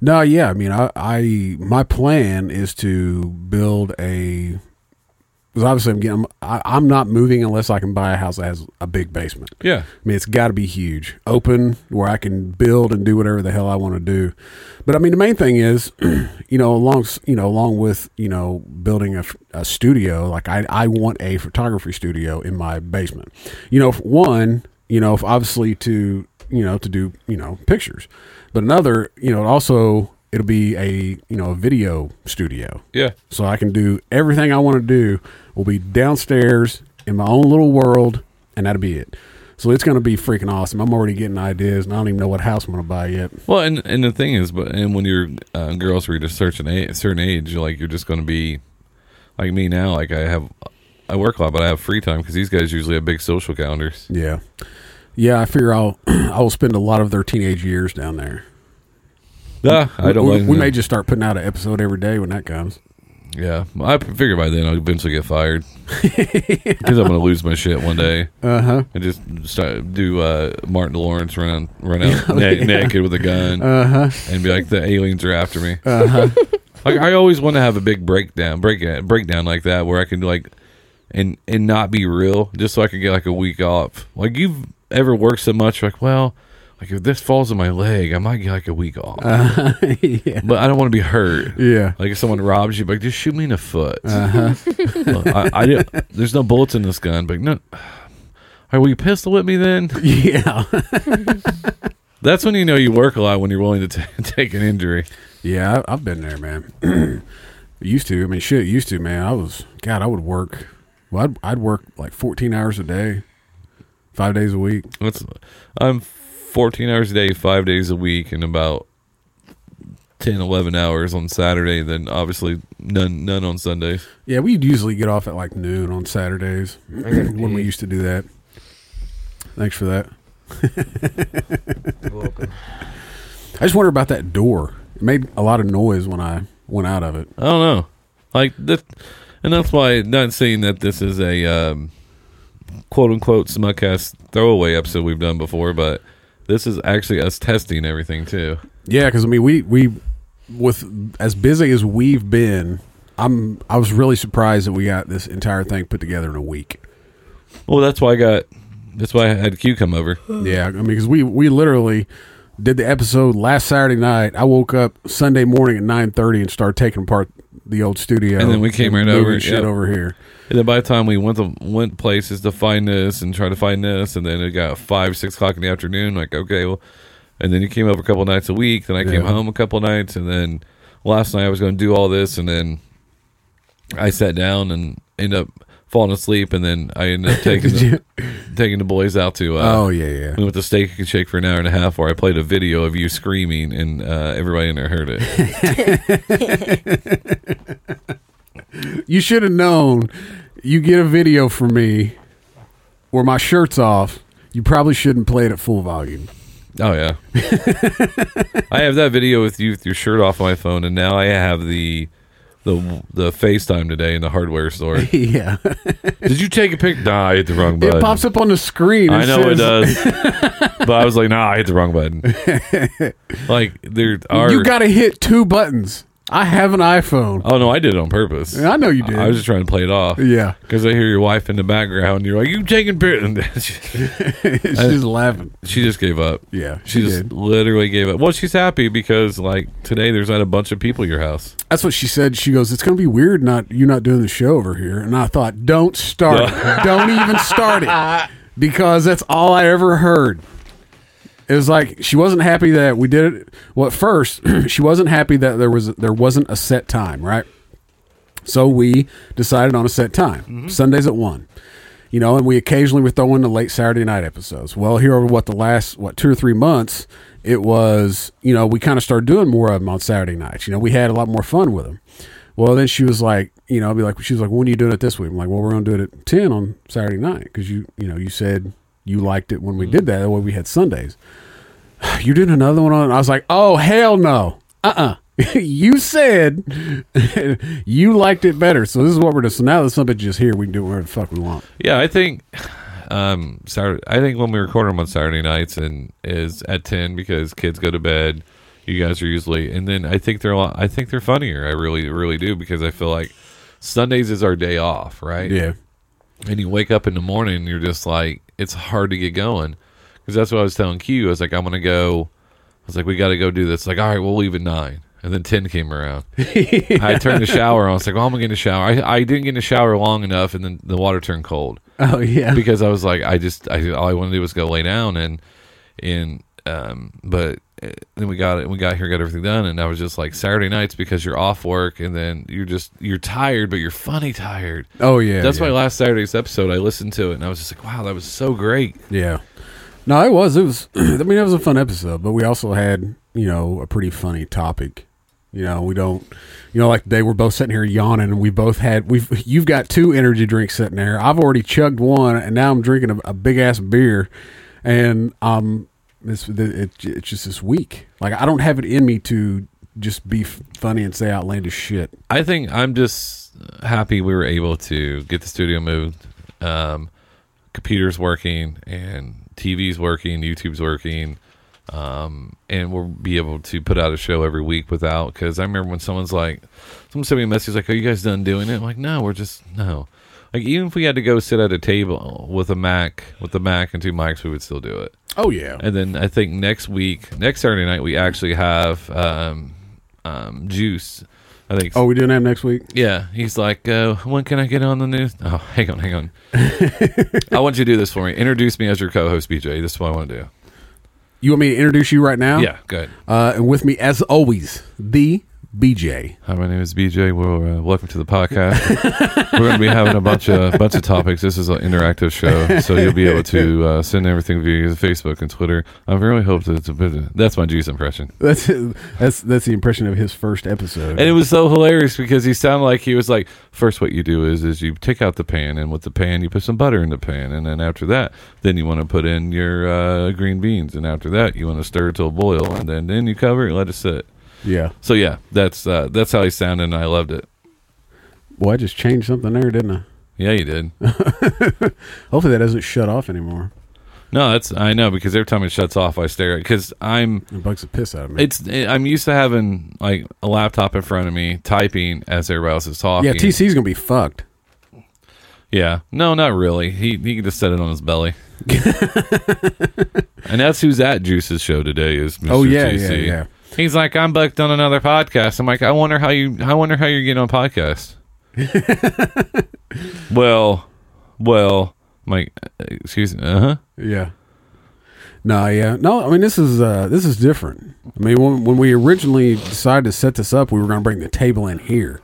No, yeah. I mean, I, I my plan is to build a. Because obviously, I'm getting. I, I'm not moving unless I can buy a house that has a big basement. Yeah, I mean, it's got to be huge, open, where I can build and do whatever the hell I want to do. But I mean, the main thing is, you know, along you know, along with you know, building a, a studio. Like I, I want a photography studio in my basement. You know, one, you know, if obviously to you know to do you know pictures, but another, you know, also it'll be a you know a video studio yeah. so I can do everything I want to do. Will be downstairs in my own little world, and that'll be it. So it's going to be freaking awesome. I'm already getting ideas, and I don't even know what house I'm going to buy yet. Well, and and the thing is, but and when you're uh, girls reach a certain age, a certain age, you're like you're just going to be like me now. Like I have, I work a lot, but I have free time because these guys usually have big social calendars. Yeah, yeah. I figure I'll I will spend a lot of their teenage years down there. Yeah, I don't. We, blame we may just start putting out an episode every day when that comes. Yeah, I figure by then I'll eventually get fired because I'm going to lose my shit one day Uh huh. and just start do uh, Martin Lawrence run run out na- naked with a gun Uh huh. and be like the aliens are after me. Uh huh. like I always want to have a big breakdown, break breakdown like that where I can like and and not be real, just so I can get like a week off. Like you've ever worked so much, like well, like if this falls on my leg, I might get like a week off, yeah. but I don't want to be hurt. Yeah. Like if someone robs you, like just shoot me in the foot. Uh huh. Well, I, I didn't- there's no bullets in this gun, but no. Are we pistol whip me then? Yeah. That's when you know you work a lot when you're willing to t- take an injury. Yeah, I, I've been there, man. used to. I mean, shit, used to, man. I was, God, I would work. Well, I'd, I'd work like 14 hours a day, five days a week. That's I'm 14 hours a day, five days a week, and about 10, 11 hours on Saturday. Then obviously none none on Sundays. Yeah, we'd usually get off at like noon on Saturdays when we used to do that. Thanks for that. You're welcome. I just wonder about that door. It made a lot of noise when I went out of it. I don't know. Like that, and that's why not saying that this is a um, quote unquote smutcast throwaway episode we've done before, but this is actually us testing everything too. Yeah, because I mean, we we with as busy as we've been, I'm I was really surprised that we got this entire thing put together in a week. Well, that's why I got. That's why I had Q come over. Yeah, I mean, because we we literally did the episode last Saturday night. I woke up Sunday morning at nine thirty and started taking apart the old studio, And then we came right over, shit yep. over here. And then by the time we went to went places to find this and try to find this, and then it got five six o'clock in the afternoon. Like okay, well, and then you came over a couple nights a week. Then I came home a couple nights, and then last night I was going to do all this, and then I sat down and ended up falling asleep, and then I ended up taking the, taking the boys out to. Uh, oh yeah, yeah. We went to Steak and Shake for an hour and a half, where I played a video of you screaming, and uh, everybody in there heard it. You should have known. You get a video from me where my shirt's off. You probably shouldn't play it at full volume. Oh yeah, I have that video with you with your shirt off on my phone, and now I have the the the FaceTime today in the hardware store. yeah, Did you take a pic? Nah, I hit the wrong button. it pops up on the screen. I know it does, but I was like, nah, I hit the wrong button. like there are. You got to hit two buttons. I have an iPhone. oh no, I did it on purpose. I know you did. I was just trying to play it off. yeah, Because I hear your wife in the background, and you're like, "You taking pictures?" she's just laughing. she just gave up. Yeah, She, she just did. literally gave up. Well, she's happy because like today there's not a bunch of people at your house. That's what she said. She goes, "It's going to be weird not you not doing the show over here." And I thought, "Don't start. Don't even start it." Because that's all I ever heard. It was like she wasn't happy that we did it. Well, at first, she wasn't happy that there was there wasn't a set time, right? So we decided on a set time, mm-hmm. Sundays at one. You know, and we occasionally would throw in the late Saturday night episodes. Well, here over what the last what two or three months, it was you know we kind of started doing more of them on Saturday nights. You know, we had a lot more fun with them. Well, then she was like, you know, I'd be like, she was like, when are you doing it this week? I'm like, well, we're going to do it at ten on Saturday night because you, you know, you said you liked it when we did that. The way we had Sundays. You did another one on. I was like, oh hell no, uh uh you said you liked it better, so this is what we're doing. So now that somebody's just here, we can do whatever the fuck we want. Yeah, I think um Saturday. I think when we record them on Saturday nights and is at ten because kids go to bed. You guys are usually, and then I think they're. a lot- I think they're funnier. I really, really do because I feel like Sundays is our day off, right? Yeah, and you wake up in the morning and you're just like it's hard to get going because that's what I was telling Q. I was like, I'm gonna go. I was like, we got to go do this. Like, all right, we'll leave at nine. And then ten came around. I turned the shower on. I was like, well, I'm gonna get in the shower. I, I didn't get in the shower long enough, and then the water turned cold oh yeah, because I was like, I just, I all I wanted to do was go lay down and and um, but uh, then we got it. We got here, got everything done, and I was just like Saturday nights because you're off work, and then you're just you're tired, but you're funny tired. oh yeah. That's yeah. why last Saturday's episode I listened to it and I was just like, wow, that was so great. Yeah. No, it was. It was. I mean, it was a fun episode, but we also had, you know, a pretty funny topic. You know, we don't, you know, like they were both sitting here yawning, and we both had. We've. You've got two energy drinks sitting there. I've already chugged one, and now I'm drinking a, a big ass beer, and um, it's it, it's just this week. Like I don't have it in me to just be funny and say outlandish shit. I think I'm just happy we were able to get the studio moved. Um, computers working and TV's working, YouTube's working. Um, and we'll be able to put out a show every week without, cause I remember when someone's like, someone sent me a message like, are you guys done doing it? I'm like, no, we're just, no. Like, even if we had to go sit at a table with a Mac, with the Mac and two mics, we would still do it. Oh yeah. And then I think next week, next Saturday night, we actually have um, um, Juice. I think. Oh, we doing that next week? yeah. He's like, uh, when can I get on the news? Oh, hang on, hang on. I want you to do this for me. Introduce me as your co-host, BJ. This is what I want to do. You want me to introduce you right now? Yeah, good. Uh, and with me, as always, the BJ. Hi, my name is BJ. Well, uh, welcome to the podcast. We're going to be having a bunch of bunch of topics. This is an interactive show, so you'll be able to uh, send everything via Facebook and Twitter. I really hope that it's a bit. That's my juice impression, That's that's that's the impression of his first episode. and it was so hilarious because he sounded like he was like, first, what you do is is you take out the pan, and with the pan, you put some butter in the pan, and then after that, then you want to put in your uh, green beans, and after that, you want to stir it to a boil, and then then you cover it, and let it sit. Yeah. So yeah, that's uh, that's how he sounded, and I loved it. Well, I just changed something there, didn't I? Yeah, you did. Hopefully that doesn't shut off anymore. No, that's I know because every time it shuts off, I stare at because I'm It bugs the piss out of me. it's I'm used to having like a laptop in front of me typing as everybody else is talking. yeah, TC's gonna be fucked. Yeah, no, not really. He he can just set it on his belly. and that's who's at Juice's show today is Mr. Oh yeah, TC. yeah, yeah. He's like, I'm booked on another podcast. I'm like, I wonder how you I wonder how you're getting on podcast. well, well, I'm like, uh, excuse me, uh huh. Yeah. No, yeah. No, I mean this is uh this is different. I mean when when we originally decided to set this up, we were gonna bring the table in here.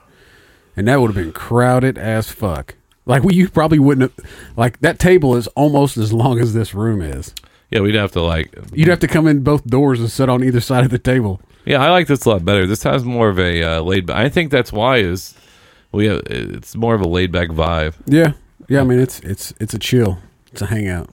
And that would have been crowded as fuck. Like we you probably wouldn't have like that table is almost as long as this room is. Yeah, we'd have to like You'd have to come in both doors and sit on either side of the table. Yeah, I like this a lot better. This has more of a uh, laid. back. I think that's why is we have it's more of a laid back vibe. Yeah. Yeah, I mean it's it's it's a chill. It's a hangout.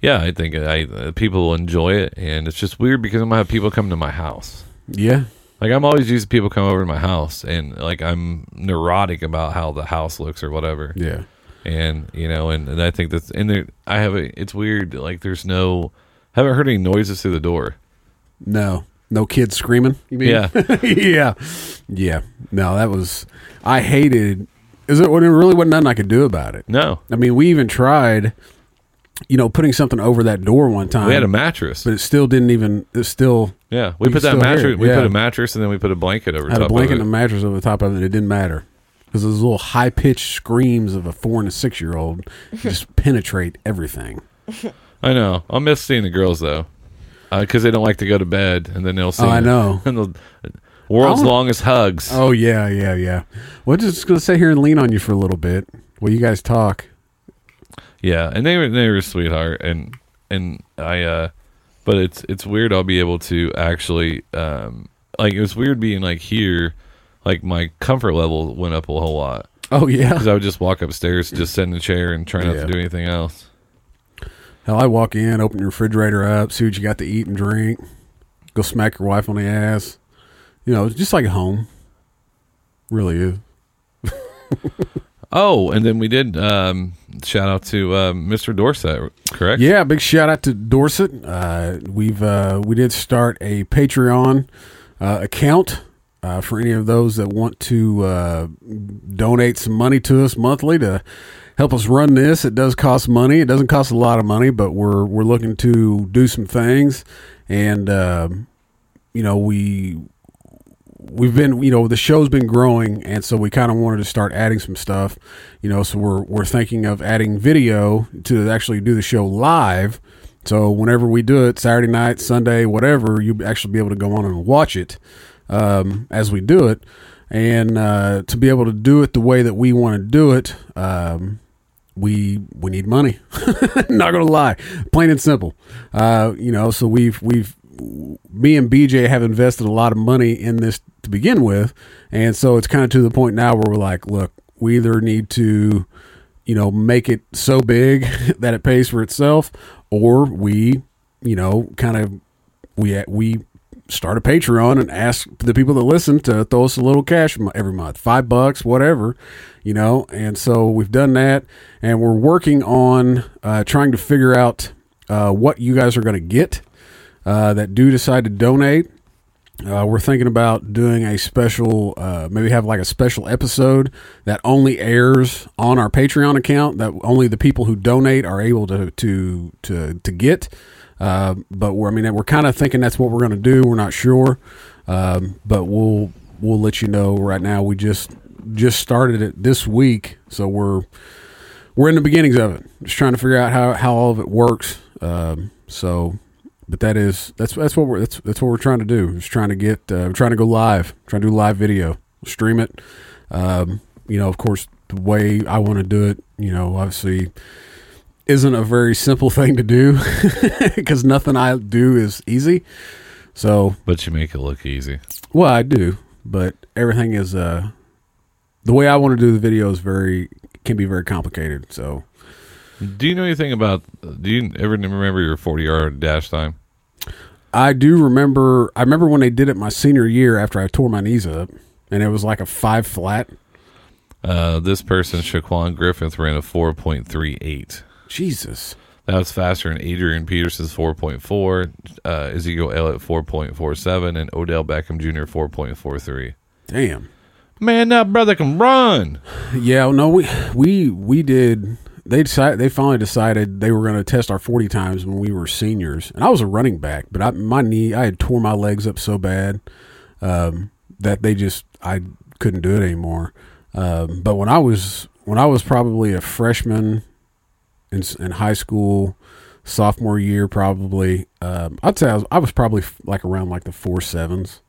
Yeah, I think I uh, people will enjoy it, and it's just weird because I'm gonna have people come to my house. Yeah. Like I'm always used to people come over to my house, and like I'm neurotic about how the house looks or whatever. Yeah. And you know, and, and I think that's and there. I have a. It's weird. Like there's no. Haven't heard any noises through the door. No. No kids screaming. You mean? Yeah. yeah, yeah. No, that was. I hated. Is it? There really wasn't nothing I could do about it. No, I mean, we even tried, you know, putting something over that door one time. we had a mattress. but it still didn't even. It still Yeah, we You put that mattress. We yeah. put a mattress, and then we put a blanket over had top a blanket and a mattress over the top of it. It didn't matter because those little high pitched screams of a four and a six year old just penetrate everything. I know. I'll miss seeing the girls though, because they don't like to go to bed, and then they'll see. Oh, I know. and the world's Oh. longest hugs. Oh yeah, yeah, yeah. We're just gonna sit here and lean on you for a little bit while you guys talk. Yeah, and they were they were sweetheart, and and I. uh But it's it's weird. I'll be able to actually um like it was weird being like here, like my comfort level went up a whole lot Oh yeah. because I would just walk upstairs, just sit in the chair, and try not Yeah. to do anything else. Hell, I walk in, open your refrigerator up, see what you got to eat and drink, go smack your wife on the ass. You know, it's just like home. Really is. Oh, and then we did um shout out to um, Mr. Dorset, correct? Yeah, big shout out to Dorset. Uh, we've uh, we did start a Patreon uh, account uh, for any of those that want to uh, donate some money to us monthly to help us run this. It does cost money. It doesn't cost a lot of money, but we're we're looking to do some things, and um you know we we've been you know the show's been growing and so we kind of wanted to start adding some stuff you know so we're we're thinking of adding video to actually do the show live so whenever we do it saturday night sunday whatever you'll actually be able to go on and watch it um, as we do it. And uh, to be able to do it the way that we want to do it um, we we need money. Not gonna lie. Plain and simple. Uh, you know so we've we've me and BJ have invested a lot of money in this to begin with, and so it's kind of to the point now where we're like, look, we either need to, you know, make it so big that it pays for itself, or we, you know, kind of we we start a Patreon and ask the people that listen to throw us a little cash every month, five bucks, whatever, you know. And so we've done that, and we're working on uh, trying to figure out uh, what you guys are going to get uh, that do decide to donate. Uh, we're thinking about doing a special, uh, maybe have like a special episode that only airs on our Patreon account. That only the people who donate are able to to to to get. Uh, but we're, I mean, we're kind of thinking that's what we're going to do. We're not sure, um, but we'll we'll let you know. Right now, we just just started it this week, so we're we're in the beginnings of it. Just trying to figure out how how all of it works. Um, so but that is that's that's what we're that's that's what we're trying to do. Just trying to get uh, we're trying to go live, trying to do live video, stream it. Um, you know, of course, the way I want to do it, you know, obviously isn't a very simple thing to do because nothing I do is easy. So, But you make it look easy. well, I do, but everything is uh the way I want to do the video is very can be very complicated. So, Do you know anything about? Do you ever remember your forty yard dash time? I do remember. I remember when they did it my senior year after I tore my knees up, and it was like a five flat. Uh, this person, Shaquem Griffin, ran a four point three eight. Jesus, That was faster than Adrian Peterson's 4.4, uh, Ezekiel Elliott 4.47, and Odell Beckham Jr. 4.43. damn. Man, that brother can run. Yeah, no, we we we did. They decided. They finally decided they were going to test our forty times when we were seniors, and I was a running back, but I, my knee, I had tore my legs up so bad um, that they just I couldn't do it anymore. Um, but when I was when I was probably a freshman in, in high school, sophomore year, probably, um, I'd say I was, I was probably f- like around like the four sevens.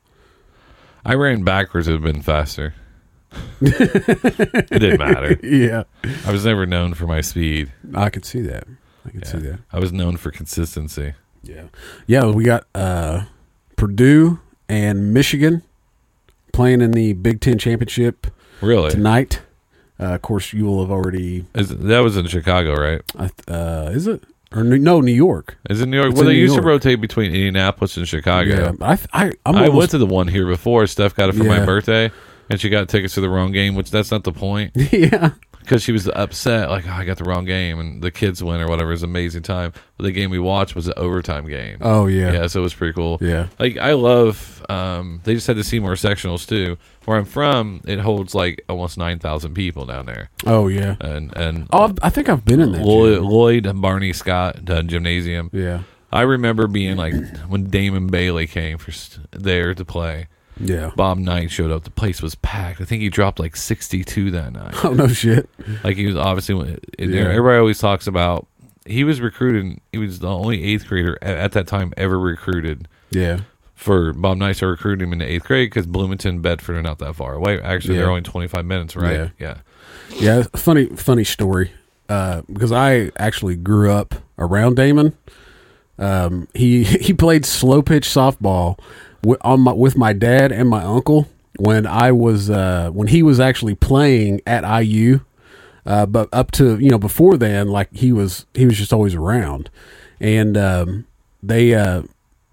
I ran backwards, it would have been faster. it didn't matter. Yeah, I was never known for my speed. I could see that. I could see that. I was known for consistency. Yeah. Yeah, we got uh, Purdue and Michigan playing in the Big Ten championship Really? tonight. Uh, of course, you will have already. Is, that was in Chicago, right? Uh, is it or New- no New York? Is it New York? It's well, they New used York. to rotate between Indianapolis and Chicago. Yeah, I I I'm I almost, went to the one here before. Steph got it for my birthday, and she got tickets to the wrong game, which that's not the point. yeah. Because she was upset, like oh, I got the wrong game, and the kids win or whatever. It was an amazing time. But the game we watched was an overtime game. Oh yeah. yeah, so it was pretty cool. Yeah. like I love. Um, they just had the Seymour sectionals too. Where I'm from, it holds like almost nine thousand people down there, Oh yeah. and and Oh, I've- think I've been in that. Lloyd. Lloyd and Barney Scott uh, gymnasium. Yeah. I remember being like when Damon Bailey came for there to play. Yeah. Bob Knight showed up. The place was packed. I think he dropped like 62 that night. Oh no shit. Like he was obviously in there. Yeah. Everybody always talks about he was recruited. He was the only eighth grader at, at that time ever recruited Yeah. for Bob Knight to recruit him in the eighth grade because Bloomington, Bedford are not that far away. Actually, they're only 25 minutes, right? Yeah. Yeah. Yeah, funny funny story. Uh, because I actually grew up around Damon. Um, he he played slow pitch softball with, on my, with my dad and my uncle when I was uh, when he was actually playing at IU. Uh, but up to you know before then, like he was he was just always around, and um, they uh,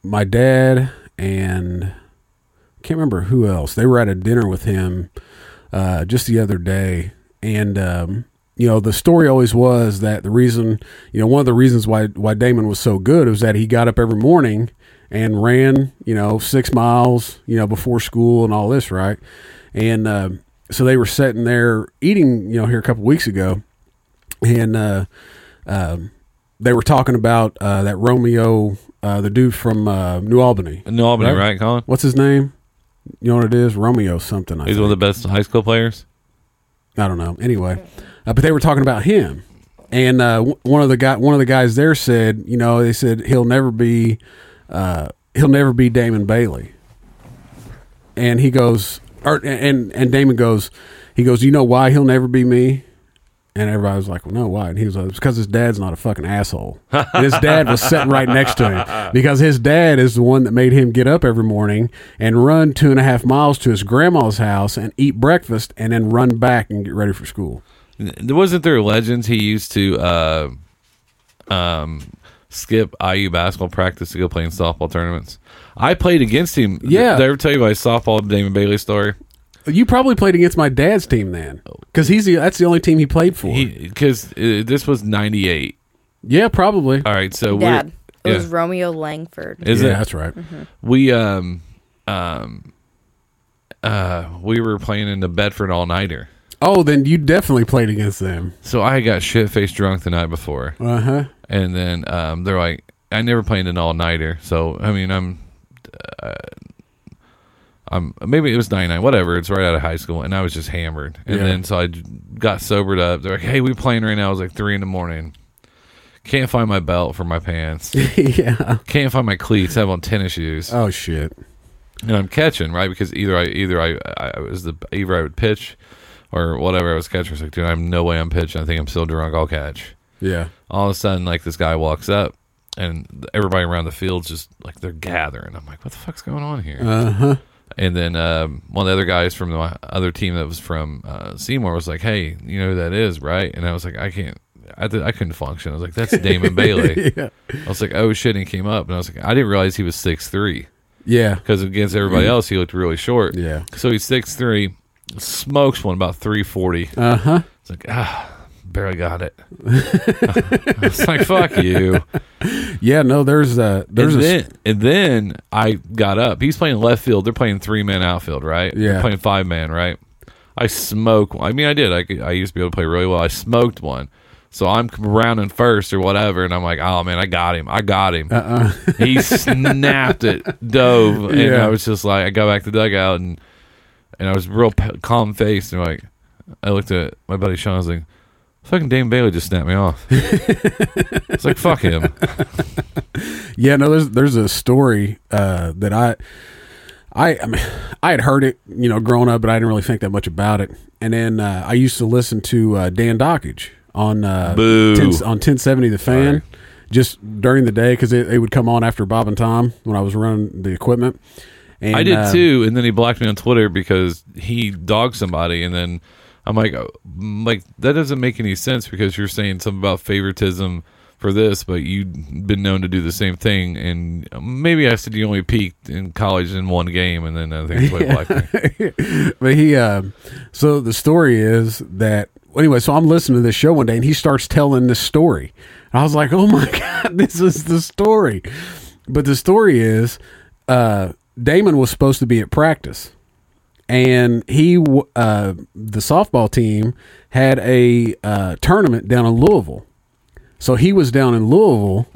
my dad and can't remember who else they were at a dinner with him uh, just the other day, and um, you know the story always was that the reason you know one of the reasons why why Damon was so good was that he got up every morning and ran you know six miles you know before school and all this right, and uh, so they were sitting there eating you know here a couple weeks ago, and uh, um, they were talking about uh, that Romeo uh, the dude from uh, New Albany. New Albany, Right. right, Colin? What's his name? You know what it is? Romeo something. I He's think. one of the best high school players. I don't know. Anyway, uh, but they were talking about him, and uh, w- one of the guy, one of the guys there said, you know, they said he'll never be, uh, he'll never be Damon Bailey. And he goes, or, and and Damon goes, he goes, you know why he'll never be me? And everybody was like, well, no, why? And he was like, because his dad's not a fucking asshole. And his dad was sitting right next to him because his dad is the one that made him get up every morning and run two and a half miles to his grandma's house and eat breakfast and then run back and get ready for school. Wasn't there legends he used to uh, um, skip IU basketball practice to go play in softball tournaments. I played against him. Yeah. Did I ever tell you my softball Damon Bailey story? You probably played against my dad's team then, because he's the, that's the only team he played for. Because uh, this was '98. yeah, probably. All right, so Dad. It we're, was. Romeo Langford. Is yeah, it? that's right. We um um uh we were playing in the Bedford all nighter. Oh, then you definitely played against them. So I got shit faced drunk the night before, Uh huh. And then um they're like, I never played an all nighter. So I mean, I'm. Uh, I'm maybe it was 99, whatever. It's right out of high school, and I was just hammered. And Yeah. then so I got sobered up. They're like, "Hey, we playing right now." It was like three in the morning. Can't find my belt for my pants. yeah. Can't find my cleats. I have on tennis shoes. Oh shit. and I'm catching right because either I either I I was the either I would pitch or whatever I was catching. I was like, dude, I have no way I'm pitching. I think I'm still drunk. I'll catch. Yeah. All of a sudden, like this guy walks up, and everybody around the field's just like they're gathering. I'm like, what the fuck's going on here? Uh huh. And then um, one of the other guys from the other team that was from uh, Seymour was like, "Hey, you know who that is, right?" And I was like, "I can't, I, th- I couldn't function." I was like, "That's Damon Bailey." Yeah. I was like, "Oh shit!" And he came up, and I was like, "I didn't realize he was six three Yeah. because against everybody else, he looked really short." Yeah. So he's six three, smokes one about three forty. Uh huh. It's like ah, barely got it. it's like fuck you. Yeah. No, there's uh there's and a then, and then I got up. He's playing left field. They're playing three man outfield, right? Yeah. They're playing five man, right? I smoke. I mean, I did. I I used to be able to play really well. I smoked one. So I'm rounding first or whatever, and I'm like, oh man, I got him. I got him. uh He snapped it, dove, and Yeah. I was just like, I got back to the dugout, and and I was real p- calm faced, and like, I looked at my buddy Sean. I was like, fucking Dame Bailey just snapped me off. it's like fuck him. Yeah, no, there's there's a story uh, that I, I, I mean, I had heard it, you know, growing up, but I didn't really think that much about it. And then uh, I used to listen to uh, Dan Dakich on uh, Boo. 10, on 1070 The Fan, Sorry. just during the day because it, it would come on after Bob and Tom when I was running the equipment. And, I did uh, too, and then he blocked me on Twitter because he dogged somebody, and then I'm like, oh, like that doesn't make any sense because you're saying something about favoritism for this, but you've been known to do the same thing, and maybe I said you only peaked in college in one game, and then I think why he but he uh, so the story is that anyway so i'm listening to this show one day and he starts telling this story. And i was like oh my god this is the story. But the story is uh, damon was supposed to be at practice and he uh, the softball team had a uh, tournament down in louisville so he was down in louisville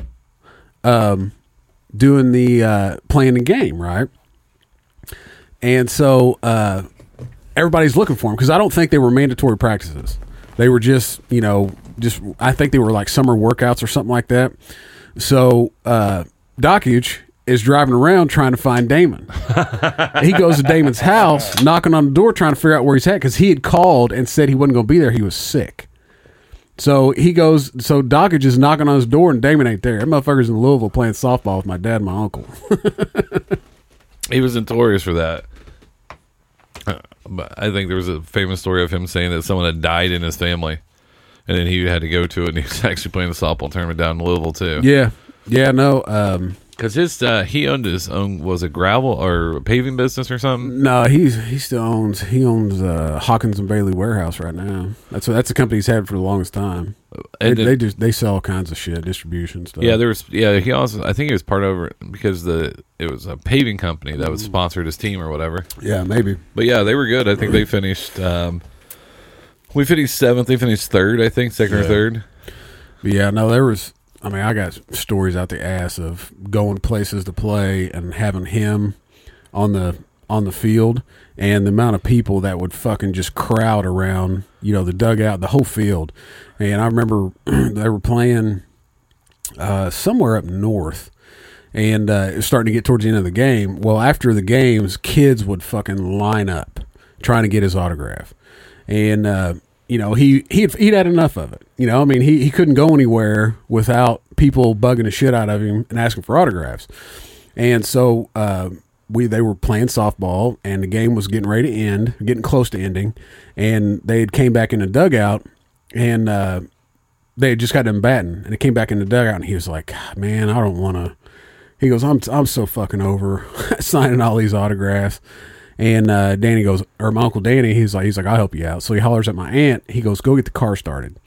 um, doing the uh, playing the game right and so uh, everybody's looking for him because I don't think they were mandatory practices. They were just, you know, just I think they were like summer workouts or something like that. So uh, Dakich is driving around trying to find Damon. he goes to Damon's house, knocking on the door, trying to figure out where he's at because he had called and said he wasn't going to be there. He was sick. So he goes. So Dakich is knocking on his door, and Damon ain't there. That motherfucker's in Louisville playing softball with my dad and my uncle. He was notorious for that. Uh, But I think there was a famous story of him saying that someone had died in his family, and then he had to go to it, and he was actually playing the softball tournament down in Louisville too. yeah, yeah, no. Um, Because his uh, he owned his own was a gravel or a paving business or something. No, he's he still owns he owns uh, Hawkins and Bailey warehouse right now. That's that's a company he's had for the longest time. They, And then- they just they sell all kinds of shit, distribution stuff. yeah, there was yeah he also I think he was part of it because the it was a paving company that was sponsored his team or whatever. yeah, maybe. But yeah, they were good. I think they finished. Um, we finished seventh. They finished third. I think second or third. But yeah, no, there was. I mean, I got stories out the ass of going places to play and having him on the on the field, and the amount of people that would fucking just crowd around, you know, the dugout, the whole field. And I remember they were playing uh, somewhere up north, and uh, it was starting to get towards the end of the game. Well, after the games, kids would fucking line up trying to get his autograph, and uh, you know he he'd, he'd had enough of it. You know, I mean, he he couldn't go anywhere without people bugging the shit out of him and asking for autographs, and so. Uh, we they were playing softball and the game was getting ready to end, getting close to ending, and they had came back in the dugout and uh, they had just got done batting, and he came back in the dugout, and he was like, "Man, I don't want to." He goes, "I'm I'm so fucking over signing all these autographs." And uh, Danny goes, or my uncle Danny, he's like, he's like, I'll help you out. So he hollers at my aunt. He goes, "Go get the car started."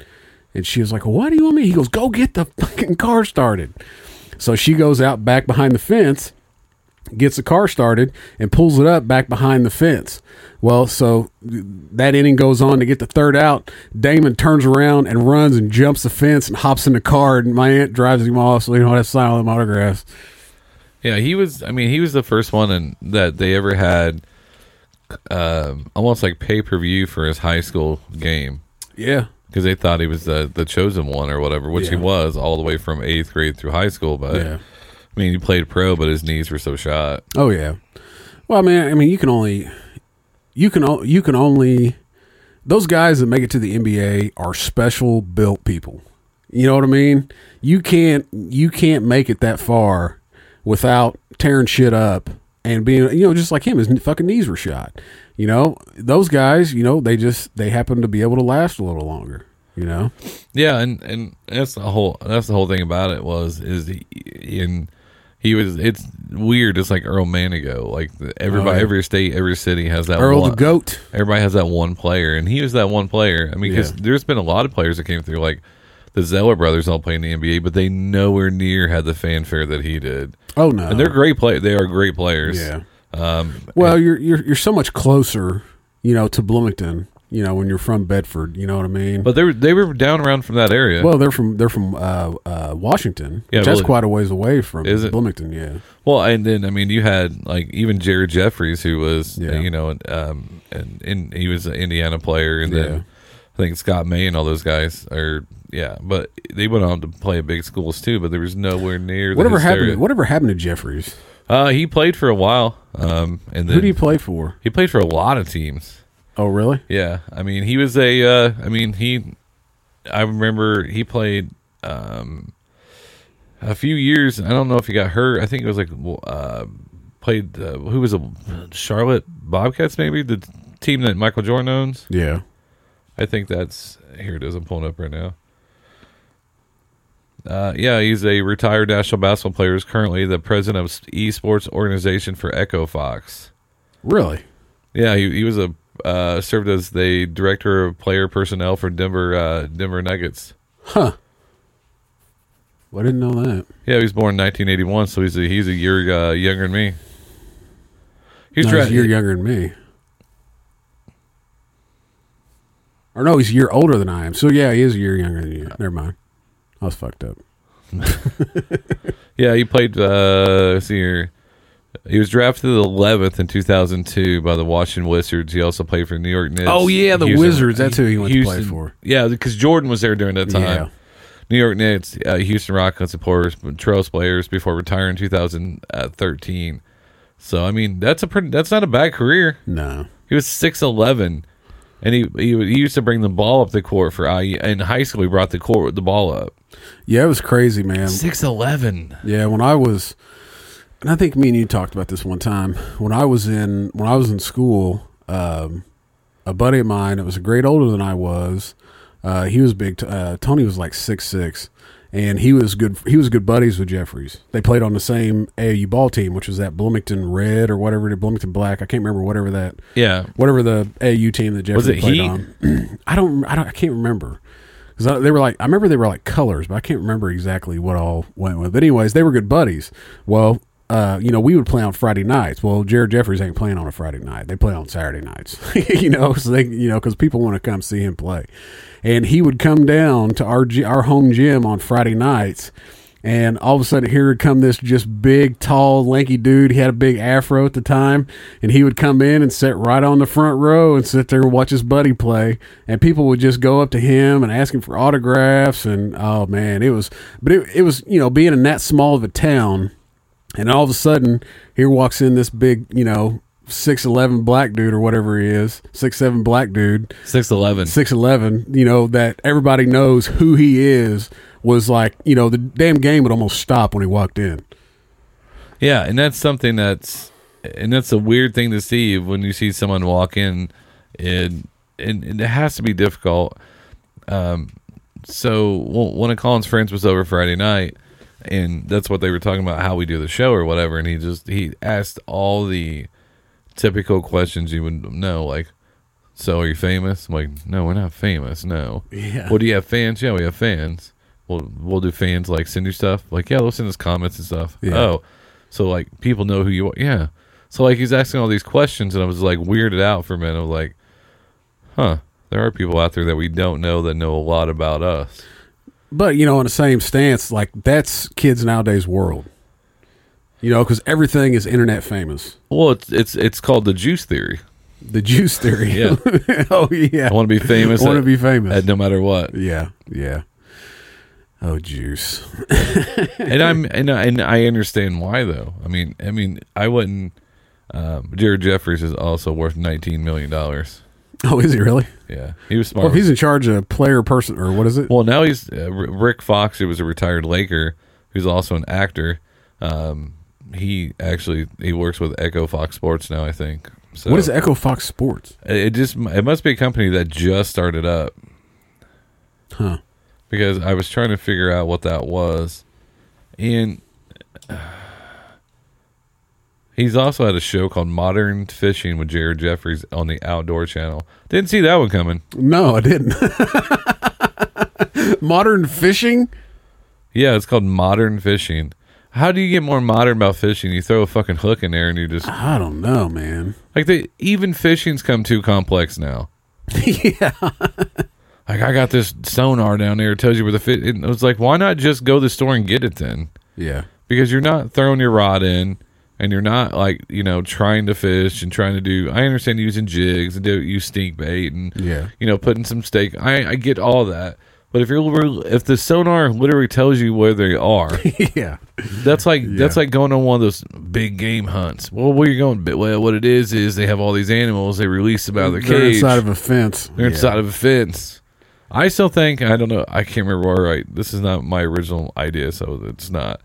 And she was like, "What do you want me?" He goes, "Go get the fucking car started." So she goes out back behind the fence gets the car started and pulls it up back behind the fence. Well, so that inning goes on to get the third out. Damon turns around and runs and jumps the fence and hops in the car, and my aunt drives him off so don't have to sign all them autographs. Yeah, he was. I mean, he was the first one in, that they ever had, um, almost like pay per view for his high school game. Yeah. because they thought he was the the chosen one or whatever, which he was all the way from eighth grade through high school. But Yeah. I mean, he played pro, but his knees were so shot. Oh yeah. Well, I mean, I mean, you can only, you can, you can only, those guys that make it to the NBA are special built people. You know what I mean? You can't, you can't make it that far without tearing shit up and being, you know, just like him. His fucking knees were shot. You know, those guys, you know, they just they happen to be able to last a little longer. You know, Yeah, and and that's the whole that's the whole thing about it was is he in he was it's weird. It's like Earl Manigault. Like everybody, Oh, yeah. every state, every city has that Earl one, the goat. Everybody has that one player, and he was that one player. I mean, because Yeah. there's been a lot of players that came through, like the Zeller brothers, all playing the NBA, but they nowhere near had the fanfare that he did. Oh no, And they're great play. They are great players. Yeah. Um, Well, you're you're you're so much closer, you know, to Bloomington. You know, when you're from Bedford, you know what I mean. but they were they were down around from that area. well, they're from they're from uh, uh, Washington. Yeah, which that's quite a ways away from is it? Bloomington. Yeah, Well, and then I mean, you had like even Jared Jeffries, who was Yeah. you know, um, and, and he was an Indiana player, and Yeah. then I think Scott May and all those guys are yeah, but they went on to play at big schools too. But there was nowhere near the whatever happened. To, whatever happened to Jeffries? Uh, he played for a while, um, and then Who did he play for? he played for a lot of teams. Oh, really? Yeah, I mean, he was a. Uh, I mean, he. I remember he played um, a few years. I don't know if he got hurt. I think it was like uh, played. Uh, who was a Charlotte Bobcats? Maybe the team that Michael Jordan owns. Yeah. I think that's here. It is. I'm pulling up right now. Uh, yeah, he's a retired national basketball player. Is currently the president of esports organization for Echo Fox. Really? Yeah, he, he was a uh, served as the director of player personnel for Denver uh, Denver Nuggets. Huh. Well, I didn't know that. Yeah, he was born in 1981, so he's a, he's a year uh, younger than me. He was No, dra- he's a year younger than me. Or no, he's a year older than I am. So yeah, he is a year younger than you. Never mind. I was fucked up. Yeah, he played. Uh, let's see here. He was drafted the 11th in 2002 by the Washington Wizards. He also played for New York Knicks. Oh, yeah, the Wizards. That's who he went to play for. Yeah, because Jordan was there during that time. Yeah. New York Knicks, uh, Houston Rockets supporters, Trail Blazers before retiring in 2013. So I mean, that's a pretty. That's not a bad career. No. He was six eleven, and he, he he used to bring the ball up the court for IE. In high school, he brought the court the ball up. Yeah, it was crazy, man. Six eleven. Yeah, when I was, and I think me and you talked about this one time. When I was in when I was in school, um, a buddy of mine that was a grade older than I was, uh, he was big. T- uh, Tony was like six six, and he was good. He was good buddies with Jeffries. They played on the same AAU ball team, which was that Bloomington Red or whatever, the Bloomington Black. I can't remember whatever that Yeah, whatever the AAU team that Jeffries Was it played Heat? on. I don't, I don't, I can't remember because they were like, I remember they were like colors, but I can't remember exactly what all went with. But anyways, they were good buddies. Well, uh, you know, we would play on Friday nights. Well, Jared Jeffries ain't playing on a Friday night. They play on Saturday nights. you know, so they, you know, because people want to come see him play, and he would come down to our our home gym on Friday nights. And all of a sudden, here would come this just big, tall, lanky dude. He had a big afro at the time, and he would come in and sit right on the front row and sit there and watch his buddy play. And people would just go up to him and ask him for autographs. And oh man, it was, but it, it was, you know, being in that small of a town, and all of a sudden, here walks in this big, you know, six eleven black dude or whatever he is, six seven black dude, six eleven. six eleven, you know, that everybody knows who he is, was like, you know, the damn game would almost stop when he walked in. Yeah, and that's something that's and that's a weird thing to see when you see someone walk in and and, and it has to be difficult. Um so one one of Colin's friends was over Friday night and that's what they were talking about how we do the show or whatever and he just he asked all the typical questions you would know like so are you famous? I'm like, no, we're not famous. No. Yeah. Well, do you have fans? Yeah, we have fans. We'll we'll do fans like send you stuff. Like, yeah, they'll send us comments and stuff. Yeah. Oh, so like people know who you are. Yeah. So like he's asking all these questions, and I was like weirded out for a minute. I was like, huh, there are people out there that we don't know that know a lot about us. But you know, in the same stance, like that's kids nowadays world. You know, because everything is internet famous. Well, it's it's it's called the juice theory. The juice theory. Yeah. oh yeah. I want to be famous. I want to be famous. at no matter what. yeah. Yeah. Oh juice. and I'm and I, and I understand why though. I mean, I mean, I wouldn't. Um, Jared Jeffries is also worth nineteen million dollars. Oh, is he really? Yeah, he was smart. Well, if he's in charge of player person or what is it? well, now he's uh, R- Rick Fox, who was a retired Laker, who's also an actor. Um, he actually he works with Echo Fox Sports now. I think. So what is Echo Fox Sports? It it just it must be a company that just started up Huh. because I was trying to figure out what that was, and he's also had a show called Modern Fishing with Jared Jeffries on the Outdoor Channel. Didn't see that one coming. No, I didn't. Modern fishing? Yeah, it's called Modern Fishing. How do you get more modern about fishing? You throw a fucking hook in there and you just I don't know, man. like they even fishing's come too complex now. yeah. Like I got this sonar down there, it tells you where the fish. It was like, why not just go to the store and get it then? Yeah. because you're not throwing your rod in and you're not like you know trying to fish and trying to do i understand using jigs and do use stink bait and Yeah. you know putting some steak i i get all that but if you're if the sonar literally tells you where they are yeah. that's like that's like going on one of those big game hunts well where you're going well what it is is they have all these animals they release them out of their They're cage inside of a fence. they're Yeah. inside of a fence. I still think I don't know. I can't remember. Right, this is not my original idea, so it's not.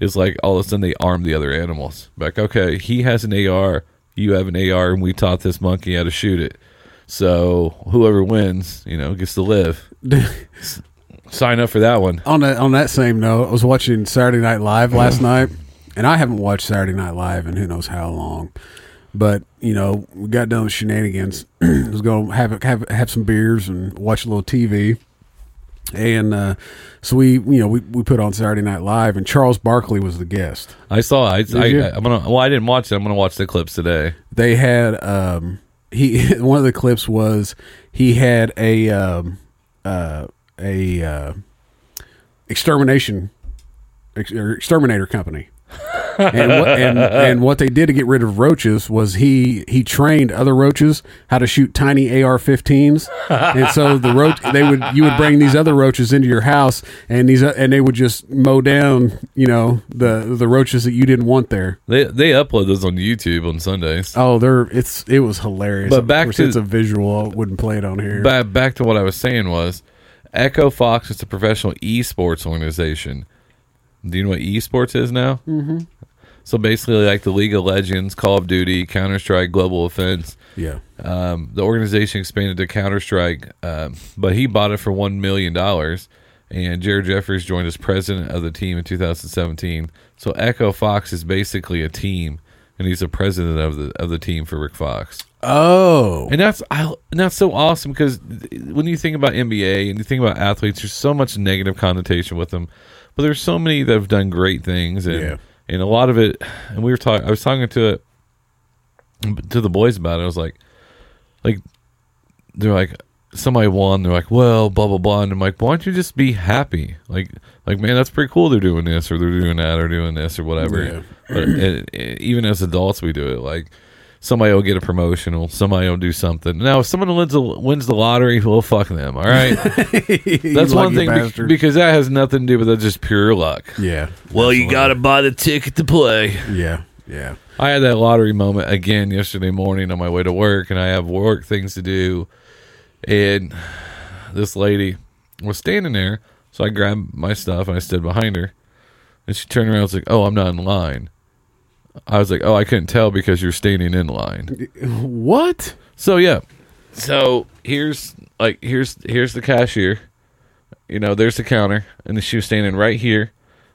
It's like all of a sudden they arm the other animals. Like, okay, he has an AR, you have an AR, and we taught this monkey how to shoot it. So whoever wins, you know, gets to live. Sign up for that one. on that on that same note, I was watching Saturday Night Live last night, and I haven't watched Saturday Night Live in who knows how long. But you know, we got done with shenanigans. I was going to have have have some beers and watch a little TV, and uh, so we you know we, we put on Saturday Night Live, and Charles Barkley was the guest. I saw. I, I, you? I'm gonna. Well, I didn't watch it. I'm gonna watch the clips today. They had um, he one of the clips was he had a um, uh, a uh, extermination ex- or exterminator company. And, what, and and what they did to get rid of roaches was he he trained other roaches how to shoot tiny AR-15s, and so the roach they would you would bring these other roaches into your house, and these uh, and they would just mow down you know the the roaches that you didn't want there. They they upload those on YouTube on Sundays. Oh, they're it's it was hilarious. But back to- it's a visual. I wouldn't play it on here. Back back to what I was saying was, Echo Fox is a professional esports organization. Do you know what esports is now? Mm-hmm. So basically, like the League of Legends, Call of Duty, Counter Strike, Global Offense. yeah, Um, the organization expanded to Counter Strike, um, but he bought it for one million dollars. And Jared Jeffries joined as president of the team in 2017. So Echo Fox is basically a team, and he's the president of the of the team for Rick Fox. Oh, And that's I, and that's so awesome because when you think about NBA and you think about athletes, there's so much negative connotation with them, but there's so many that have done great things, and Yeah. and a lot of it. And we were talking. I was talking to it to the boys about it. I was like, like they're like somebody won. They're like, well, blah blah blah. And I'm like, why don't you just be happy? Like, like man, that's pretty cool. They're doing this or they're doing that or doing this or whatever. Yeah. But it, it- even as adults, we do it. Like somebody will get a promotional, somebody will do something. Now, if someone wins the, wins the lottery, well, fuck them. All right, that's one thing be- because that has nothing to do with it. Just pure luck. yeah, Well, you got to buy the ticket to play. yeah, yeah. I had that lottery moment again yesterday morning on my way to work, and I have work things to do. And this lady was standing there, so I grabbed my stuff and I stood behind her. And she turned around and was like, Oh, I'm not in line. I was like, Oh, I couldn't tell because you're standing in line. What? So yeah. So here's like here's here's the cashier. You know, there's the counter, and she was standing right here.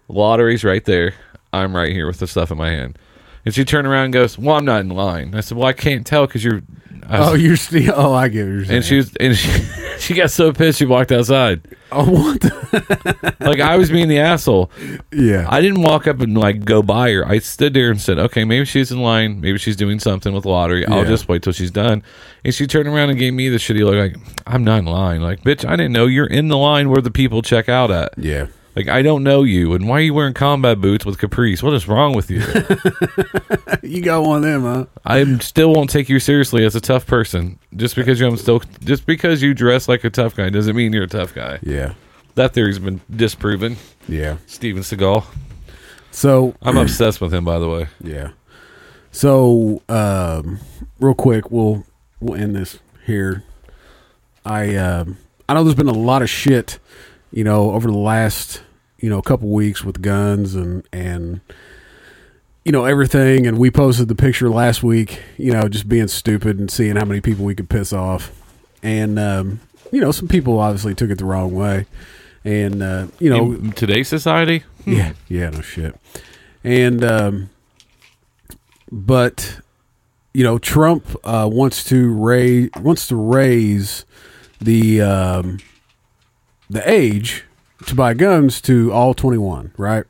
Lottery's right there. I'm right here with the stuff in my hand. And she turned around and goes, "Well, I'm not in line." I said, "Well, I can't tell because you're." Was- Oh, you're still. Oh, I get saying. and she was, and she, she got so pissed she walked outside. Oh, what? the- Like I was being the asshole. yeah. I didn't walk up and like go by her. I stood there and said, "Okay, maybe she's in line. Maybe she's doing something with lottery. I'll Yeah. just wait till she's done." And she turned around and gave me the shitty look, like, "I'm not in line." Like, bitch, I didn't know you're in the line where the people check out at. yeah. Like I don't know you, and why are you wearing combat boots with capris? What is wrong with you? You got one of them, huh? I still won't take you seriously as a tough person. Just because you I'm still just because you dress like a tough guy doesn't mean you're a tough guy. Yeah. That theory's been disproven. Yeah. Steven Seagal. So I'm obsessed with him, by the way. Yeah. So, um, real quick, we'll we'll end this here. I um, I know there's been a lot of shit, you know, over the last you know couple weeks with guns and and you know everything. And we posted the picture last week, you know, just being stupid and seeing how many people we could piss off. And um, you know, some people obviously took it the wrong way. And uh, you know, In today's society, yeah, yeah, no shit. And um but you know, Trump uh wants to raise wants to raise the um the age to buy guns to all 21, right?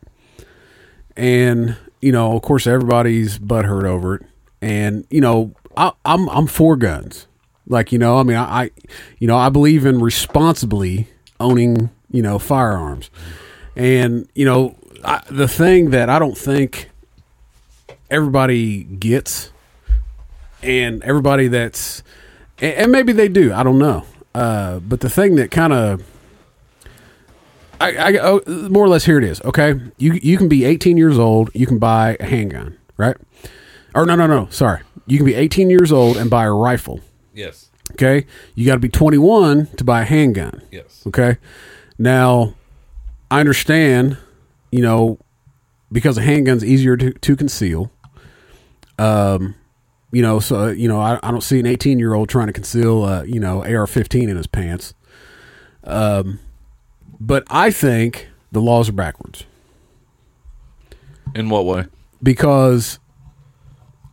And you know, of course everybody's butthurt over it. And you know, I I'm I'm for guns. Like, you know, I mean, I, I you know, I believe in responsibly owning, you know, firearms. And you know, I, the thing that I don't think everybody gets, and everybody that's, and, and maybe they do, I don't know. Uh, but the thing that kind of, I, I oh, more or less here it is. Okay, you you can be 18 years old, you can buy a handgun, right? Or no, no, no, sorry, you can be 18 years old and buy a rifle. yes, Okay, you got to be 21 to buy a handgun. yes, Okay. Now, I understand, you know, because a handgun's easier to, to conceal. Um, you know, so, you know, I, I don't see an 18 year old trying to conceal, uh, you know, AR 15 in his pants. Um, but I think the laws are backwards In what way? because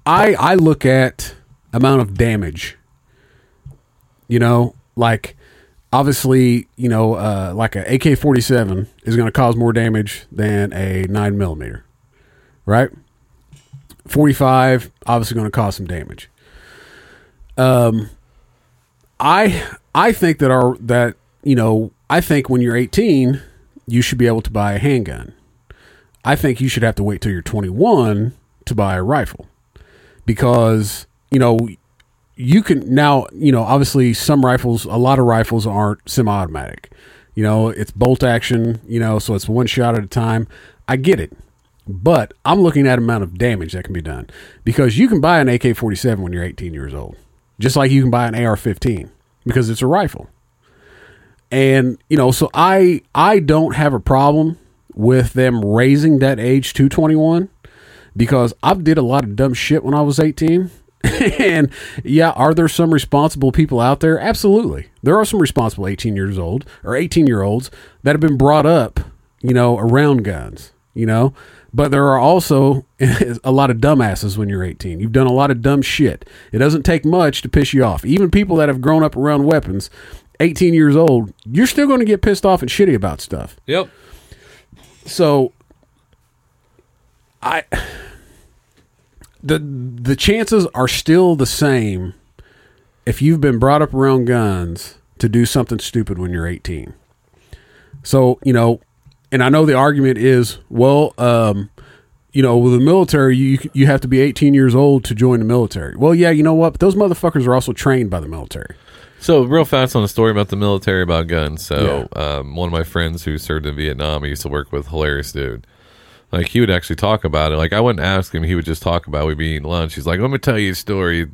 I I look at amount of damage. You know, like obviously, you know, uh, like a AK forty seven is going to cause more damage than a nine millimeter, right? Forty five obviously going to cause some damage. Um, I I think that our that you know I think when you're eighteen, you should be able to buy a handgun. I think you should have to wait till you're 21 to buy a rifle because you know you can now you know obviously some rifles a lot of rifles aren't semi-automatic. You know it's bolt action you know so it's one shot at a time. I get it. But i'm looking at amount of damage that can be done because you can buy an ak-47 when you're 18 years old just like you can buy an ar-15 because it's a rifle and you know so i i don't have a problem with them raising that age to 21 because i did a lot of dumb shit when i was 18 and yeah are there some responsible people out there? Absolutely. There are some responsible 18 years old or 18 year olds that have been brought up you know around guns you know? But there are also a lot of dumbasses when you're 18 you've done a lot of dumb shit. It doesn't take much to piss you off. Even people that have grown up around weapons 18 years old you're still going to get pissed off and shitty about stuff Yep. so I the the chances are still the same if you've been brought up around guns to do something stupid when you're 18. So, you know, and I know the argument is, well, um, you know, with the military, you you have to be 18 years old to join the military. Well, yeah, you know what? But those motherfuckers are also trained by the military. So, real fast on a story about the military about guns. So, um, one of my friends who served in Vietnam, I used to work with, hilarious dude. Like, he would actually talk about it. Like, I wouldn't ask him, he would just talk about it. We'd be eating lunch. He's like, let me tell you a story.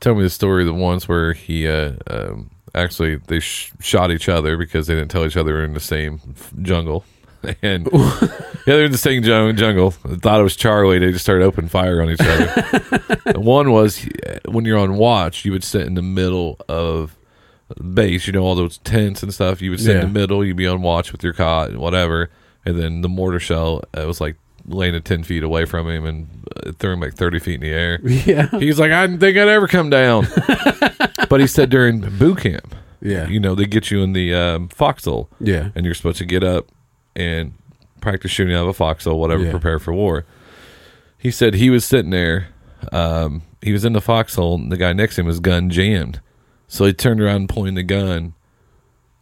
Tell me the story the once where he, uh, um, actually, they sh- shot each other because they didn't tell each other they were in the same jungle. And yeah, they're in the same jung- jungle. Thought it was Charlie. They just started opening fire on each other. One was uh, when you're on watch, you would sit in the middle of base, you know, all those tents and stuff. You would sit in the middle, you'd be on watch with your cot and whatever. And then the mortar shell it was like laying at 10 feet away from him and uh, threw him like 30 feet in the air. Yeah. He's like, I didn't think I'd ever come down. but he said during boot camp, Yeah. you know, they get you in the um, foxhole Yeah. and you're supposed to get up and practice shooting out of a foxhole, whatever, Yeah. prepare for war. He said he was sitting there. Um, he was in the foxhole, and the guy next to him, his gun jammed. So he turned around and pointed the gun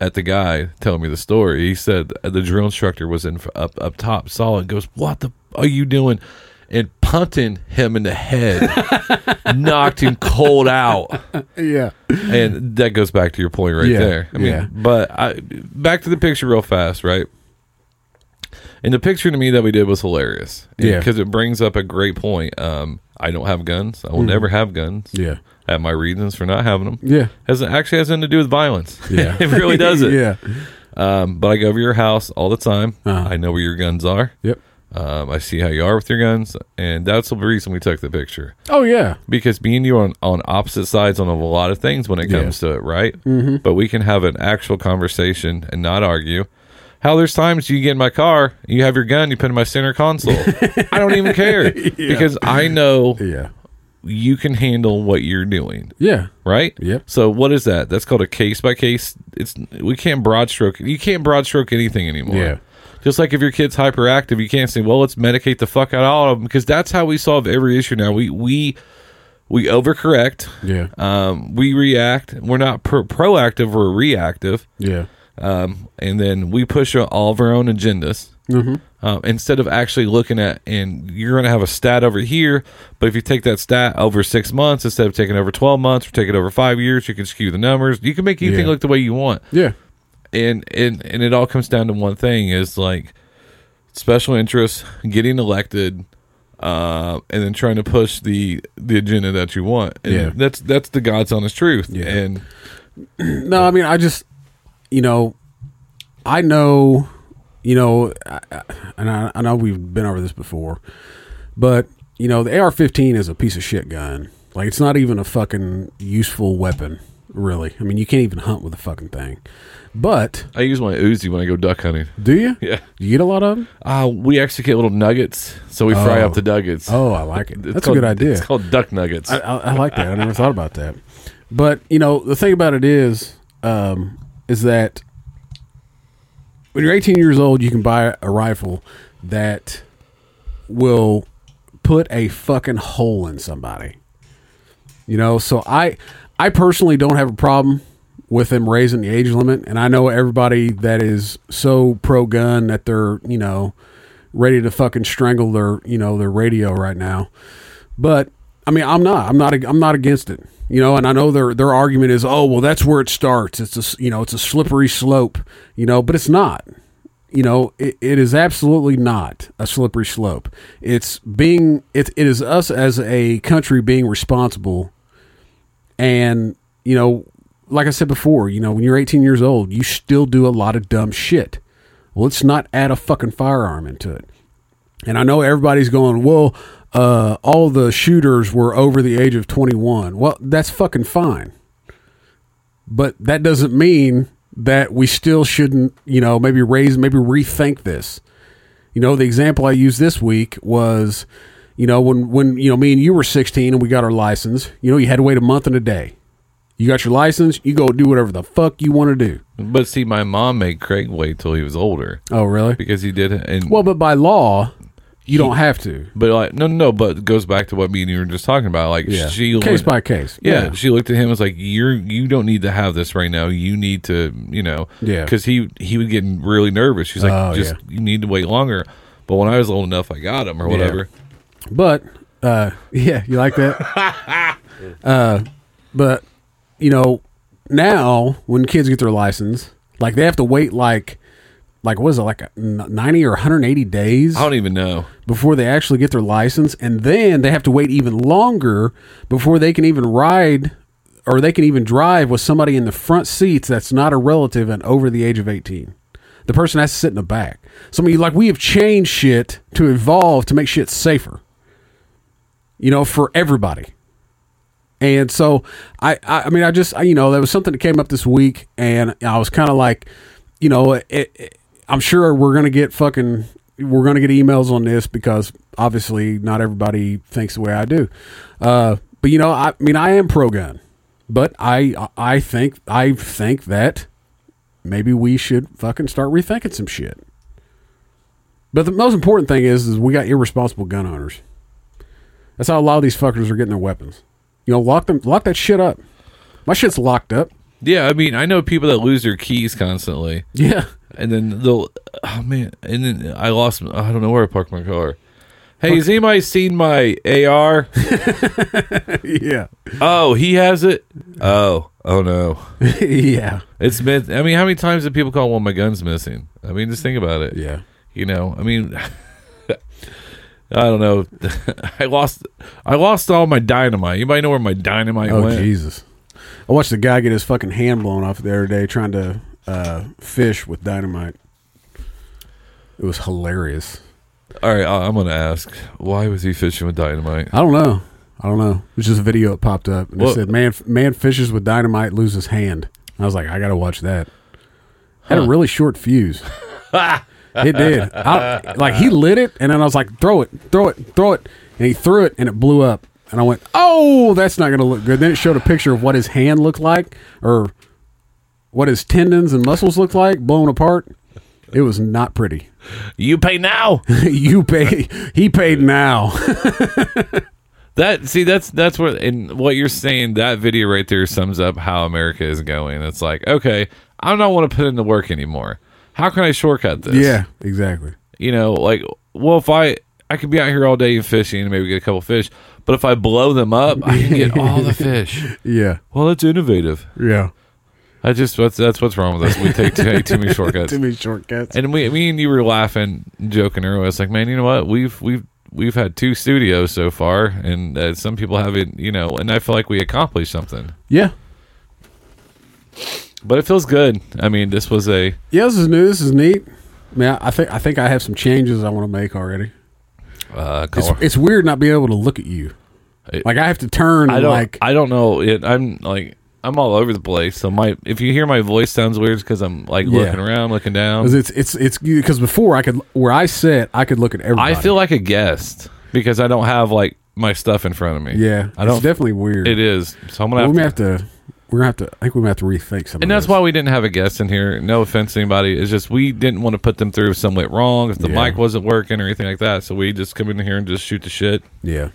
at the guy telling me the story. He said the drill instructor was in up up top, saw it, goes, "What the are you doing?" And punting him in the head, knocked him cold out. Yeah. And that goes back to your point right Yeah, there. I mean, yeah. but I, back to the picture real fast, right? And the picture to me that we did was hilarious. Yeah. Because it brings up a great point. Um, I don't have guns. I will never have guns. Yeah. I have my reasons for not having them. Yeah. Has actually has nothing to do with violence. Yeah. it really doesn't. Yeah. Um, but I go over your house all the time. Uh-huh. I know where your guns are. Yep. Um, I see how you are with your guns, and that's the reason we took the picture Oh yeah. because me and you are on, on opposite sides on a lot of things when it Yeah. comes to it, right? Mm-hmm. But we can have an actual conversation and not argue. How there's times you get in my car, you have your gun, you put in my center console. I don't even care because I know Yeah. You can handle what you're doing, Yeah. right? Yep. So what is that? That's called a case by case. It's we can't broad stroke. You can't broad stroke anything anymore. Yeah. Just like if your kid's hyperactive, you can't say, "Well, let's medicate the fuck out of all of them," because that's how we solve every issue now. We we we overcorrect. Yeah. Um, we react. We're not pro- proactive. We're reactive. Yeah. Um, and then we push all of our own agendas Mm-hmm. um, instead of actually looking at. And you're going to have a stat over here, but if you take that stat over six months instead of taking over twelve months or taking over five years, you can skew the numbers. You can make anything Yeah. look the way you want Yeah. and and and it all comes down to one thing is like special interests getting elected uh and then trying to push the the agenda that you want and Yeah. that's that's the god's honest truth Yeah. and No, I mean, I just, you know, I know, you know, I, I- and I, I know we've been over this before, but you know, the AR-15 is a piece of shit gun. Like, it's not even a fucking useful weapon, really. I mean, you can't even hunt with the fucking thing. But i use my uzi when i go duck hunting do you? yeah Do you get a lot of them? uh we actually get little nuggets so we fry Oh. up the nuggets Oh, I like it. That's called- a good idea. it's called duck nuggets I, I, I like that. I never thought about that. But you know, the thing about it is, um, is that when you're 18 years old, you can buy a rifle that will put a fucking hole in somebody. You know, so I, I personally don't have a problem with them raising the age limit, and I know everybody that is so pro gun that they're you know ready to fucking strangle their you know their radio right now. But I mean, I'm not. I'm not. I'm not against it. You know, and I know their their argument is, oh, well, that's where it starts. It's a you know, it's a slippery slope. You know, but it's not. You know, it, it is absolutely not a slippery slope. It's being it, it is us as a country being responsible, and you know, like I said before, you know, when you're 18 years old, you still do a lot of dumb shit. Well, let's not add a fucking firearm into it. And I know everybody's going, well, uh, all the shooters were over the age of 21. Well, that's fucking fine. But that doesn't mean that we still shouldn't, you know, maybe raise, maybe rethink this. You know, the example I used this week was, you know, when, when, you know, me and you were 16 and we got our license, you know, you had to wait a month and a day. You got your license, you go do whatever the fuck you want to do. but see my mom made craig wait till he was older Oh, really? because he did it and Well, but by law, you don't have to. But like, no, no, no. But it goes back to what me and you were just talking about. Like, Yeah. she case went- by case. Yeah, she looked at him and was like, "You're you don't need to have this right now. You need to, you know, Yeah. Because he he would get really nervous. She's like, Oh, just you need to wait longer. But when I was old enough, I got him or whatever. But uh, yeah, you like that? uh, but you know, now when kids get their license, like they have to wait like like what is it like a n- 90 or 180 days I don't even know. before they actually get their license and then they have to wait even longer before they can even ride or they can even drive with somebody in the front seats that's not a relative and over the age of 18 the person has to sit in the back. So I mean, like we have changed shit to evolve to make shit safer you know for everybody. And so I, I, I mean, I just, I, you know, there was something that came up this week, and I was kind of like, you know, it, it, I'm sure we're gonna get fucking, we're gonna get emails on this because obviously not everybody thinks the way I do. Uh, but you know, I, mean, I am pro gun, but I, I think, I think that maybe we should fucking start rethinking some shit. But the most important thing is, is we got irresponsible gun owners. That's how a lot of these fuckers are getting their weapons. You know, lock them, lock that shit up. My shit's locked up. Yeah, I mean, I know people that lose their keys constantly, Yeah. And then they'll. Oh man, and then I lost. I don't know where I parked my car. Hey, has anybody seen my AR? Yeah. Oh, he has it. Oh, oh no, yeah. it's been. I mean, how many times have people call one my gun's missing? I mean, just think about it. Yeah. You know, I mean, I don't know. I lost. I lost all my dynamite. Anybody know where my dynamite went. Oh went? Jesus! I watched a guy get his fucking hand blown off the other day trying to uh, fish with dynamite. It was hilarious. All right, I- I'm gonna ask. Why was he fishing with dynamite? I don't know. I don't know. It was just a video that popped up and it said man man fishes with dynamite loses hand. I was like, I gotta watch that. Had a really short fuse. it did. I, like he lit it and then I was like, throw it, throw it, throw it, and he threw it and it blew up. And I went, oh, that's not gonna look good. Then it showed a picture of what his hand looked like or what his tendons and muscles looked like blown apart. It was not pretty. You pay now. you pay. He paid now. That see, that's that's what and what you're saying. That video right there sums up how America is going. It's like, okay, I don't want to put in the work anymore. How can I shortcut this? yeah, exactly. you know, like, well, if I I could be out here all day fishing and maybe get a couple fish, but if I blow them up, I can get all the fish. Yeah, Well, that's innovative. yeah. I just that's that's what's wrong with us. We take too, too many shortcuts. Too many shortcuts. And we, me and you were laughing, joking earlier. It's like, man, you know what? We've we've we've had two studios so far, and uh, some people haven't, you know. And I feel like we accomplished something, yeah, but it feels good. I mean, this was a yeah. This is new. This is neat. I mean, I I think I think I have some changes I want to make already. uh, It's, it's weird not being able to look at you. It- Like I have to turn. I don't. like I don't know. It, I'm like I'm all over the place. So my if you hear my voice sounds weird, because I'm like Yeah. looking around, looking down. 'cause it's it's it's because before I could where I sit I could look at everybody. I feel like a guest because I don't have like my stuff in front of me. yeah. I don't. It's definitely weird. It is. So I'm gonna Well, we may have to. have to. We're gonna have to. I think we may have to rethink some. And of that's this. why we didn't have a guest in here. No offense to anybody. It's just we didn't want to put them through if something went wrong, if the Yeah. mic wasn't working or anything like that. So we just come in here and just shoot the shit. Yeah.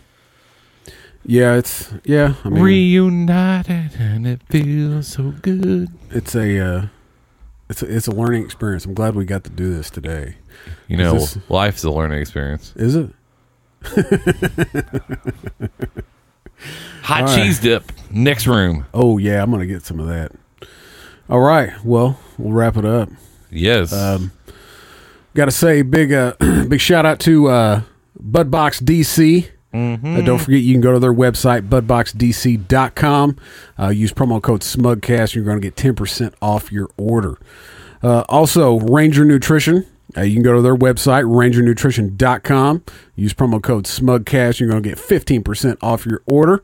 Yeah, it's yeah. I mean, Reunited and it feels so good. it's a uh, it's a, it's a learning experience. I'm glad we got to do this today. You know, Is this- life's a learning experience. Is it? Hot All right. cheese dip. Next room. Oh yeah, I'm gonna get some of that. All right. Well, we'll wrap it up. Yes. Um, Got to say big uh, big shout out to uh, Budbox DC. Uh, don't forget you can go to their website budboxdc.com. Uh, use promo code SMUGCAST. You're going to get 10% off your order. Uh, also, Ranger Nutrition. Uh, you can go to their website, rangernutrition.com. Use promo code SMUGCAST. You're going to get 15% off your order.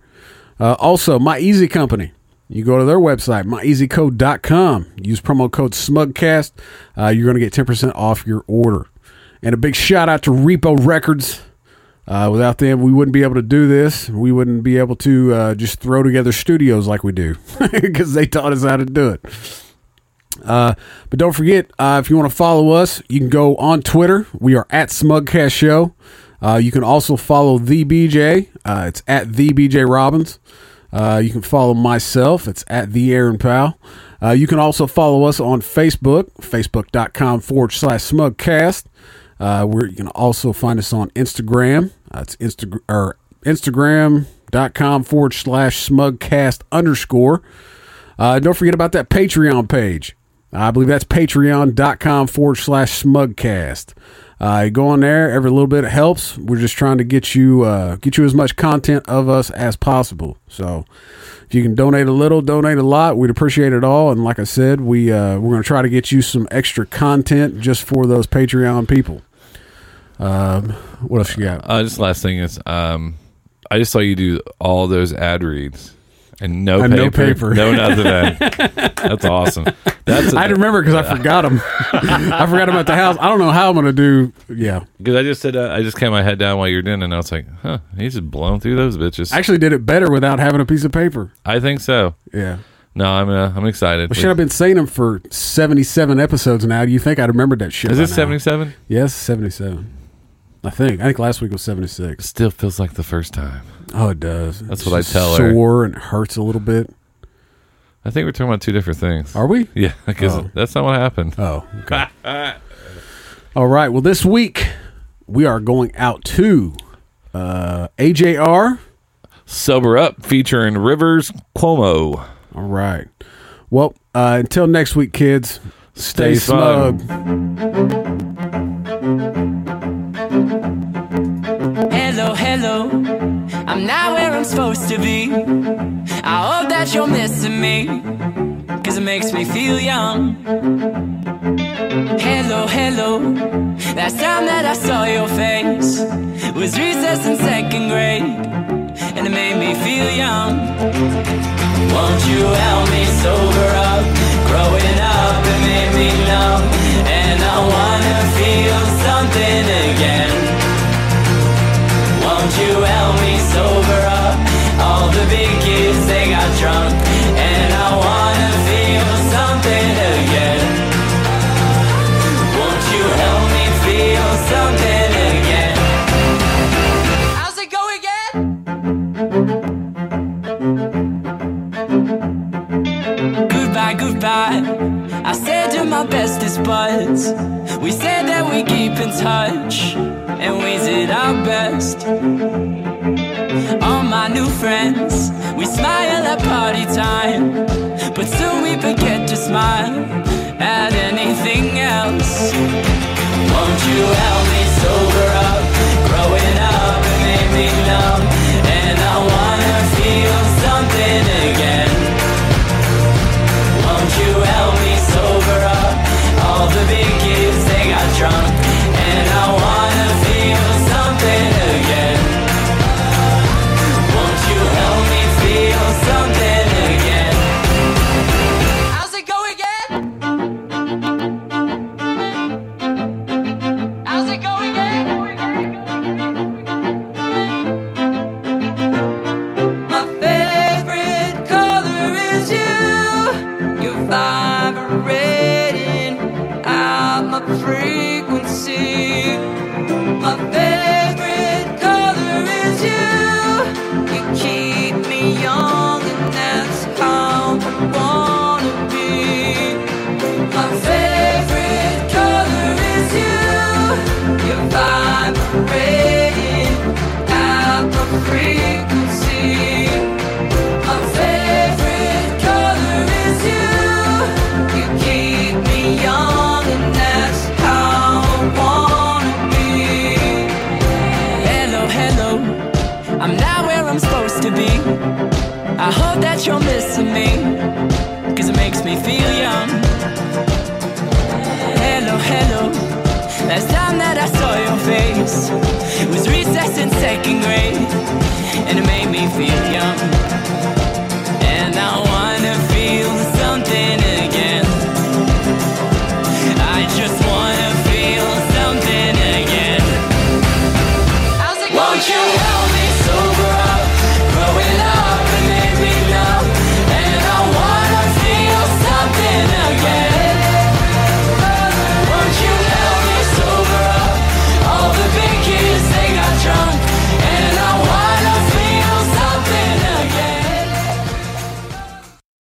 Uh, also, My Easy Company. You go to their website, myeasycode.com. Use promo code SMUGCAST. Uh, you're going to get 10% off your order. And a big shout out to Repo Records. Uh, without them, we wouldn't be able to do this. We wouldn't be able to uh, just throw together studios like we do because they taught us how to do it. Uh, but don't forget, uh, if you want to follow us, you can go on Twitter. We are at Smugcast Show. Uh, you can also follow the BJ. Uh, it's at the BJ Robbins. You can follow myself. It's at the Aaron Powell. You can also follow us on Facebook, facebook.com forward slash smugcast. Uh, where you can also find us on Instagram. Uh, it's Insta- or Instagram.com forward slash smugcast underscore. Uh, don't forget about that Patreon page. I believe that's patreon.com forward slash smugcast. Uh, go on there. Every little bit helps. We're just trying to get you uh, get you as much content of us as possible. So if you can donate a little, donate a lot. We'd appreciate it all. And like I said, we uh, we're going to try to get you some extra content just for those Patreon people. Um, what else you got? uh, just last thing is, um, I just saw you do all those ad reads and no And paper, no paper. no nothing. That's awesome. That's I didn't remember because I forgot them. I forgot them at the house. I don't know how I'm going to do. Yeah. because I just said uh, I just kept my head down while you're doing it, and I was like, huh, he's just blown through those bitches. I actually did it better without having a piece of paper. I think so. Yeah. No, I'm uh, I'm excited. Well, shit, I've been saying them for 77 episodes now. Do you think I'd remembered that shit? Is it 77? Yes, 77. I think. I think last week was 76. Still feels like the first time. Oh, it does. That's It's what I just tell her. Sore and it hurts a little bit. I think we're talking about two different things. Are we? Yeah, because Oh. that's not what happened. Oh, okay. All right. Well, this week we are going out to uh, AJR. Sober Up featuring Rivers Cuomo. All right. Well, uh, until next week, kids. Stay, Stay smug. smug. Hello. I'm not where I'm supposed to be. I hope that you're missing me. Cause it makes me feel young. Hello, hello. Last time that I saw your face was recess in second grade. And it made me feel young. Won't you help me sober up? Growing up, it made me numb. And I wanna feel something again. Won't you help me sober up? All the big kids, they got drunk. All my new friends, we smile at party time, but soon we forget to smile at anything else. Won't you help me sober up? Growing up, it made me numb, and I wanna feel something again. Won't you help me sober up? All the